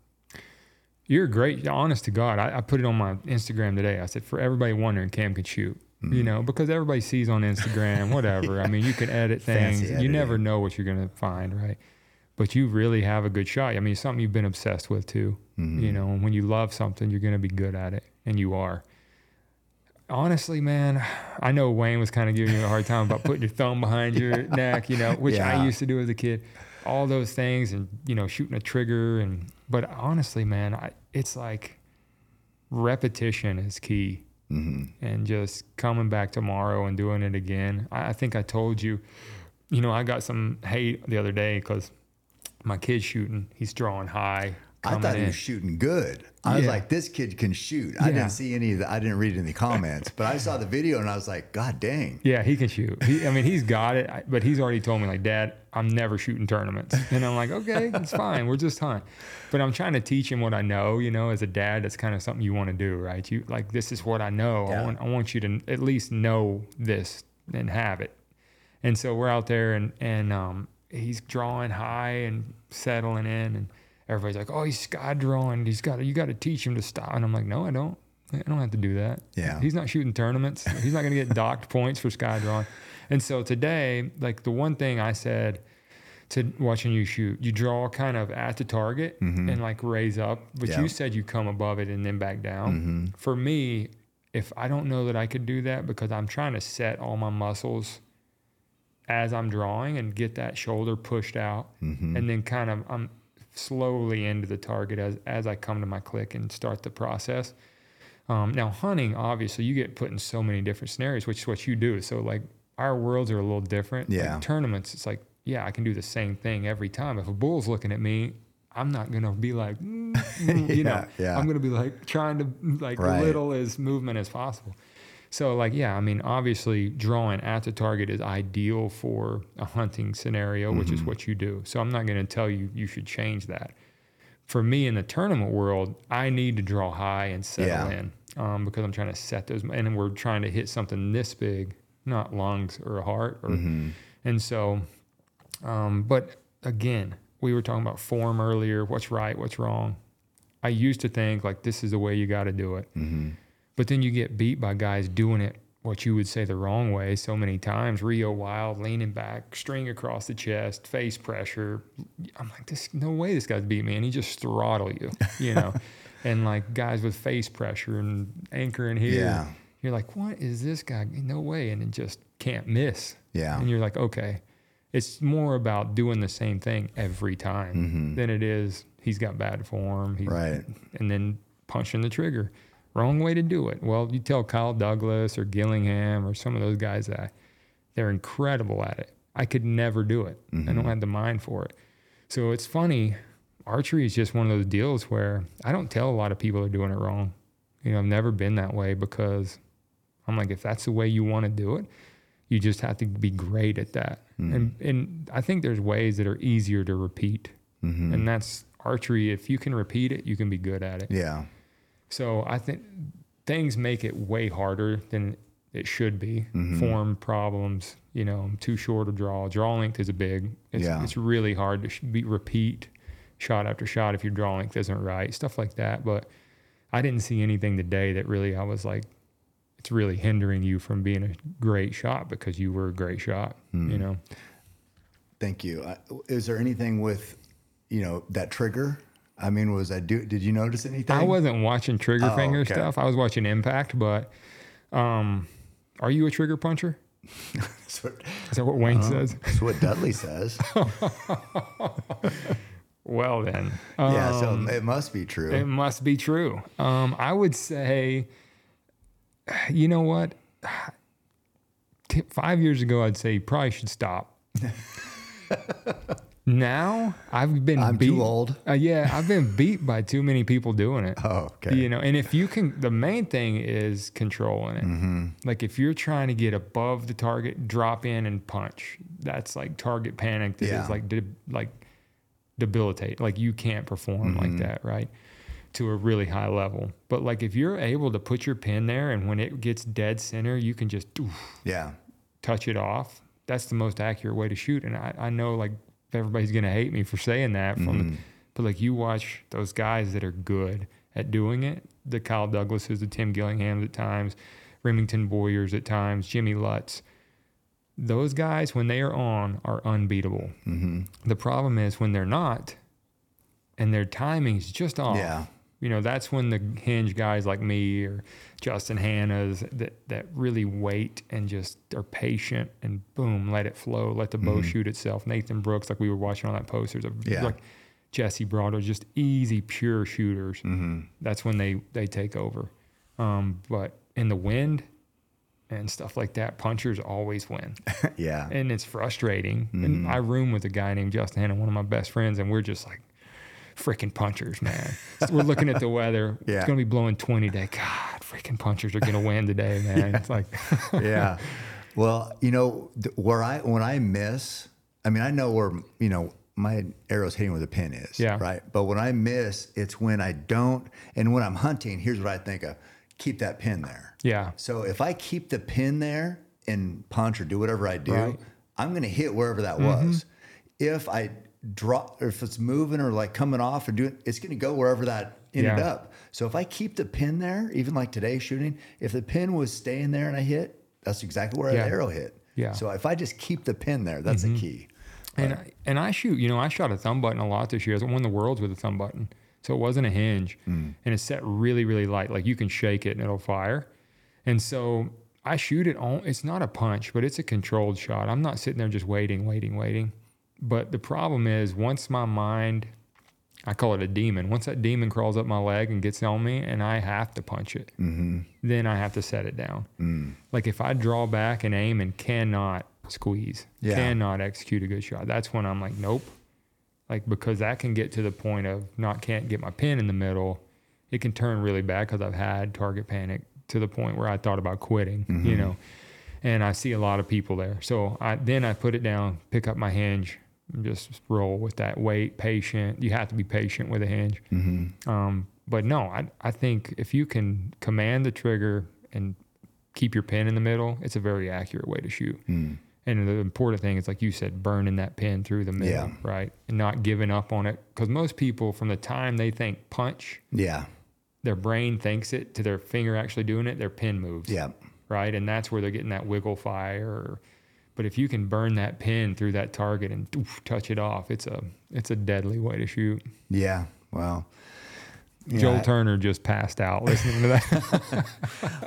you're great. Honest to God, I, I put it on my Instagram today. I said for everybody wondering, Cam can shoot. Mm-hmm. You know, because everybody sees on Instagram, whatever. I mean, you can edit things. You never know what you're gonna find, right? But you really have a good shot. I mean, it's something you've been obsessed with too. Mm-hmm. You know, and when you love something, you're gonna be good at it, and you are. Honestly, man, I know Wayne was kind of giving you a hard time about putting your thumb behind your neck, you know, which Yeah. I used to do as a kid. All those things, and you know, shooting a trigger, and but honestly, man, I, it's like repetition is key, Mm-hmm. and just coming back tomorrow and doing it again. I, I think I told you, you know, I got some hate the other day because my kid's shooting. He's drawing high. I thought he was shooting good. I was like, this kid can shoot. I didn't see any of the, I didn't read any comments, but I saw the video and I was like, God dang. Yeah, he can shoot. He, I mean, he's got it, but he's already told me like, Dad, I'm never shooting tournaments, and I'm like, okay, it's fine. We're just hunting. But I'm trying to teach him what I know. You know, as a dad, that's kind of something you want to do, right? You like, this is what I know. Yeah. I want, I want you to at least know this and have it. And so we're out there, and and um, he's drawing high and settling in, and everybody's like, oh, he's sky drawing. He's got, you got to teach him to stop. And I'm like, no, I don't. I don't have to do that. Yeah. He's not shooting tournaments. He's not going to get docked points for sky drawing. And so today, like the one thing I said to watching you shoot, you draw kind of at the target mm-hmm. and like raise up, but Yeah. you said you come above it and then back down. Mm-hmm. For me, if I don't know that I could do that because I'm trying to set all my muscles as I'm drawing and get that shoulder pushed out, mm-hmm. and then kind of I'm slowly into the target as as I come to my click and start the process. Um, now hunting, obviously, you get put in so many different scenarios, which is what you do. So like our worlds are a little different. Yeah. Like tournaments, it's like yeah, I can do the same thing every time. If a bull's looking at me, I'm not gonna be like, mm, you know, Yeah, yeah. I'm gonna be like trying to like Right. little as movement as possible. So like yeah, I mean obviously drawing at the target is ideal for a hunting scenario, which Mm-hmm. is what you do. So I'm not going to tell you you should change that. For me in the tournament world, I need to draw high and settle Yeah. in um, because I'm trying to set those, and we're trying to hit something this big, not lungs or a heart, or Mm-hmm. and so. Um, but again, we were talking about form earlier. What's right? What's wrong? I used to think like this is the way you got to do it. Mm-hmm. But then you get beat by guys doing it what you would say the wrong way so many times. Reo Wilde leaning back, string across the chest, face pressure. I'm like, this no way this guy's beat me, and he just throttle you, you know. and like guys with face pressure and anchoring here. Yeah. You're like, what is this guy? No way, and it just can't miss. Yeah. And you're like, okay. It's more about doing the same thing every time mm-hmm. than it is he's got bad form. He's, Right. and then punching the trigger. Wrong way to do it. Well, you tell Kyle Douglas or Gillingham or some of those guys that they're incredible at it. I could never do it. I don't mm-hmm. have the mind for it. So it's funny. Archery is just one of those deals where I don't tell a lot of people they're doing it wrong. You know, I've never been that way because I'm like, if that's the way you want to do it, you just have to be great at that. Mm. And and I think there's ways that are easier to repeat. Mm-hmm. And that's archery. If you can repeat it, you can be good at it. Yeah. So I think things make it way harder than it should be. Mm-hmm. Form problems, you know, too short a draw. Draw length is a big. It's, Yeah. it's really hard to be, repeat shot after shot if your draw length isn't right. Stuff like that. But I didn't see anything today that really I was like, it's really hindering you from being a great shot because you were a great shot. Mm. You know. Thank you. Is there anything with, you know, that trigger? I mean, was I do? Did you notice anything? I wasn't watching trigger Oh, finger okay. stuff. I was watching impact, but um, are you a trigger puncher? That's what, Is that what Wayne says? that's what Dudley says. Well then, yeah, um, so it must be true. it must be true. Um, I would say, you know what? five years ago, I'd say you probably should stop. now I've been I'm beat, too old. Uh, yeah, I've been beat by too many people doing it. Oh, okay. You know, and if you can, the main thing is controlling it. Mm-hmm. Like if you're trying to get above the target, drop in and punch. That's like target panic. That is Yeah. like de- like debilitate. Like you can't perform Mm-hmm. like that, right? To a really high level. But like if you're able to put your pin there, and when it gets dead center, you can just oof, Yeah. touch it off. That's the most accurate way to shoot. And I, I know like everybody's gonna hate me for saying that from mm-hmm. but like you watch those guys that are good at doing it, the Kyle Douglases, the Tim Gillinghams at times, Remington Boyers at times, Jimmy Lutz. Those guys, when they are on, are unbeatable. Mm-hmm. The problem is when they're not, and their timing's just off. Yeah. You know, that's when the hinge guys like me or Justin Hanna's that, that really wait and just are patient and boom, let it flow, let the bow mm-hmm. shoot itself. Nathan Brooks, like we were watching on that poster Yeah. like Jesse Broadwater, just easy, pure shooters. Mm-hmm. That's when they, they take over. Um, but in the wind and stuff like that, punchers always win Yeah. and it's frustrating. And mm-hmm. I room with a guy named Justin Hanna, one of my best friends, and we're just like freaking punchers, man. So we're looking at the weather. Yeah. It's gonna be blowing 20 today. God, freaking punchers are gonna win today, man. It's like yeah. Well, you know, where I when I miss, I mean, I know where you know my arrow's hitting where the pin is. Yeah. Right. But when I miss, it's when I don't, and when I'm hunting. Here's what I think of: keep that pin there. Yeah. So if I keep the pin there and punch or do whatever I do, Right. Mm-hmm. I'm going to hit wherever that was. If I drop, or if it's moving or like coming off or doing, it's going to go wherever that ended Yeah. up. So if I keep the pin there, even like today shooting, if the pin was staying there and I hit, that's exactly where Yeah. the arrow hit. Yeah. Mm-hmm. So if I just keep the pin there, that's the key. And I, and I shoot, you know, I shot a thumb button a lot this year. I won the worlds with a thumb button, so it wasn't a hinge, Mm. and it's set really, really light. Like you can shake it and it'll fire. And so I shoot it on. It's not a punch, but it's a controlled shot. I'm not sitting there just waiting, waiting, waiting. But the problem is, once my mind, I call it a demon. Once that demon crawls up my leg and gets on me, and I have to punch it, Mm-hmm. then I have to set it down. Mm. Like if I draw back and aim and cannot squeeze, Yeah. cannot execute a good shot, that's when I'm like, nope. Like because that can get to the point of not can't get my pin in the middle. It can turn really bad because I've had target panic to the point where I thought about quitting. You know, and I see a lot of people there. So I then I put it down, pick up my hinge, just roll with that. Wait, patient. You have to be patient with a hinge. Um, but no, I, I think if you can command the trigger and keep your pin in the middle, it's a very accurate way to shoot. Mm. And the important thing is, like you said, burning that pin through the middle, Yeah. right? And not giving up on it. Because most people, from the time they think punch, Yeah. their brain thinks it to their finger actually doing it, their pin moves. Yeah. Right. And that's where they're getting that wiggle fire. But if you can burn that pin through that target and doof, touch it off, it's a it's a deadly way to shoot. Yeah. Well, yeah, Joel I- Turner just passed out listening to that.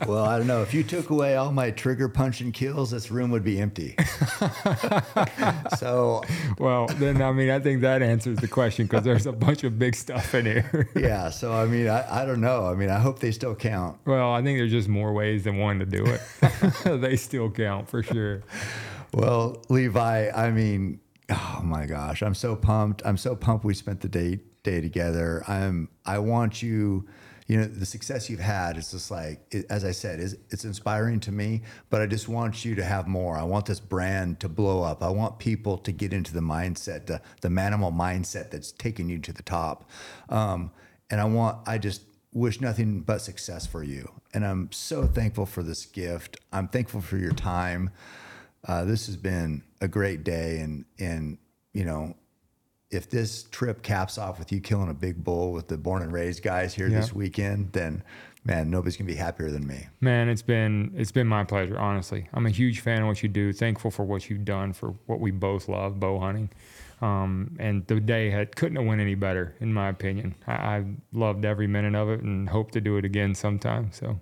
well, I don't know. If you took away all my trigger punching kills, this room would be empty. so, well, then I mean I think that answers the question because there's a bunch of big stuff in here. yeah. So, I mean, I, I don't know. I mean, I hope they still count. well, I think there's just more ways than one to do it. they still count for sure. Well, Levi, I mean, oh my gosh, I'm so pumped. I'm so pumped we spent the day day together. I'm I want you, you know, the success you've had is just like it, as I said, is it's inspiring to me, but I just want you to have more. I want this brand to blow up. I want people to get into the mindset, the the manimal mindset that's taking you to the top. Um, and I want I just wish nothing but success for you. And I'm so thankful for this gift. I'm thankful for your time. Uh, this has been a great day, and and you know, if this trip caps off with you killing a big bull with the born and raised guys here Yeah. this weekend, then man, nobody's gonna be happier than me. Man, it's been it's been my pleasure. Honestly, I'm a huge fan of what you do. Thankful for what you've done for what we both love, bow hunting. Um, and the day had couldn't have went any better, in my opinion. I, I loved every minute of it, and hope to do it again sometime. So,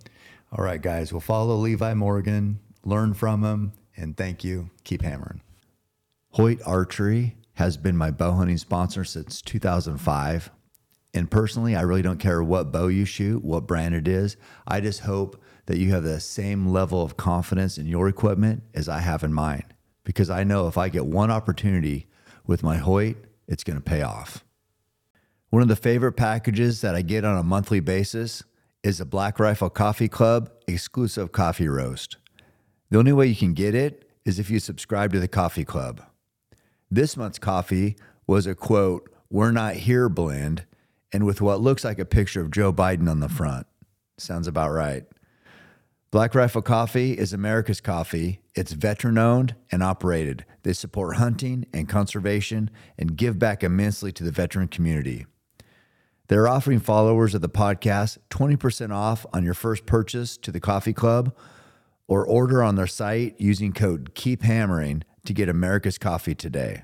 All right, guys, we'll follow Levi Morgan, learn from him, and thank you. Keep hammering. Hoyt Archery has been my bow hunting sponsor since 2005. And personally, I really don't care what bow you shoot, what brand it is. I just hope that you have the same level of confidence in your equipment as I have in mine because I know if I get one opportunity with my Hoyt, it's going to pay off. One of the favorite packages that I get on a monthly basis is the Black Rifle Coffee Club exclusive coffee roast. The only way you can get it is if you subscribe to the coffee club. This month's coffee was a quote, We're not here blend, and with what looks like a picture of Joe Biden on the front. Sounds about right. Black Rifle Coffee is America's coffee. It's veteran owned and operated. They support hunting and conservation and give back immensely to the veteran community. They're offering followers of the podcast 20% off on your first purchase to the coffee club or order on their site using code KEEP HAMMERING to get America's coffee today.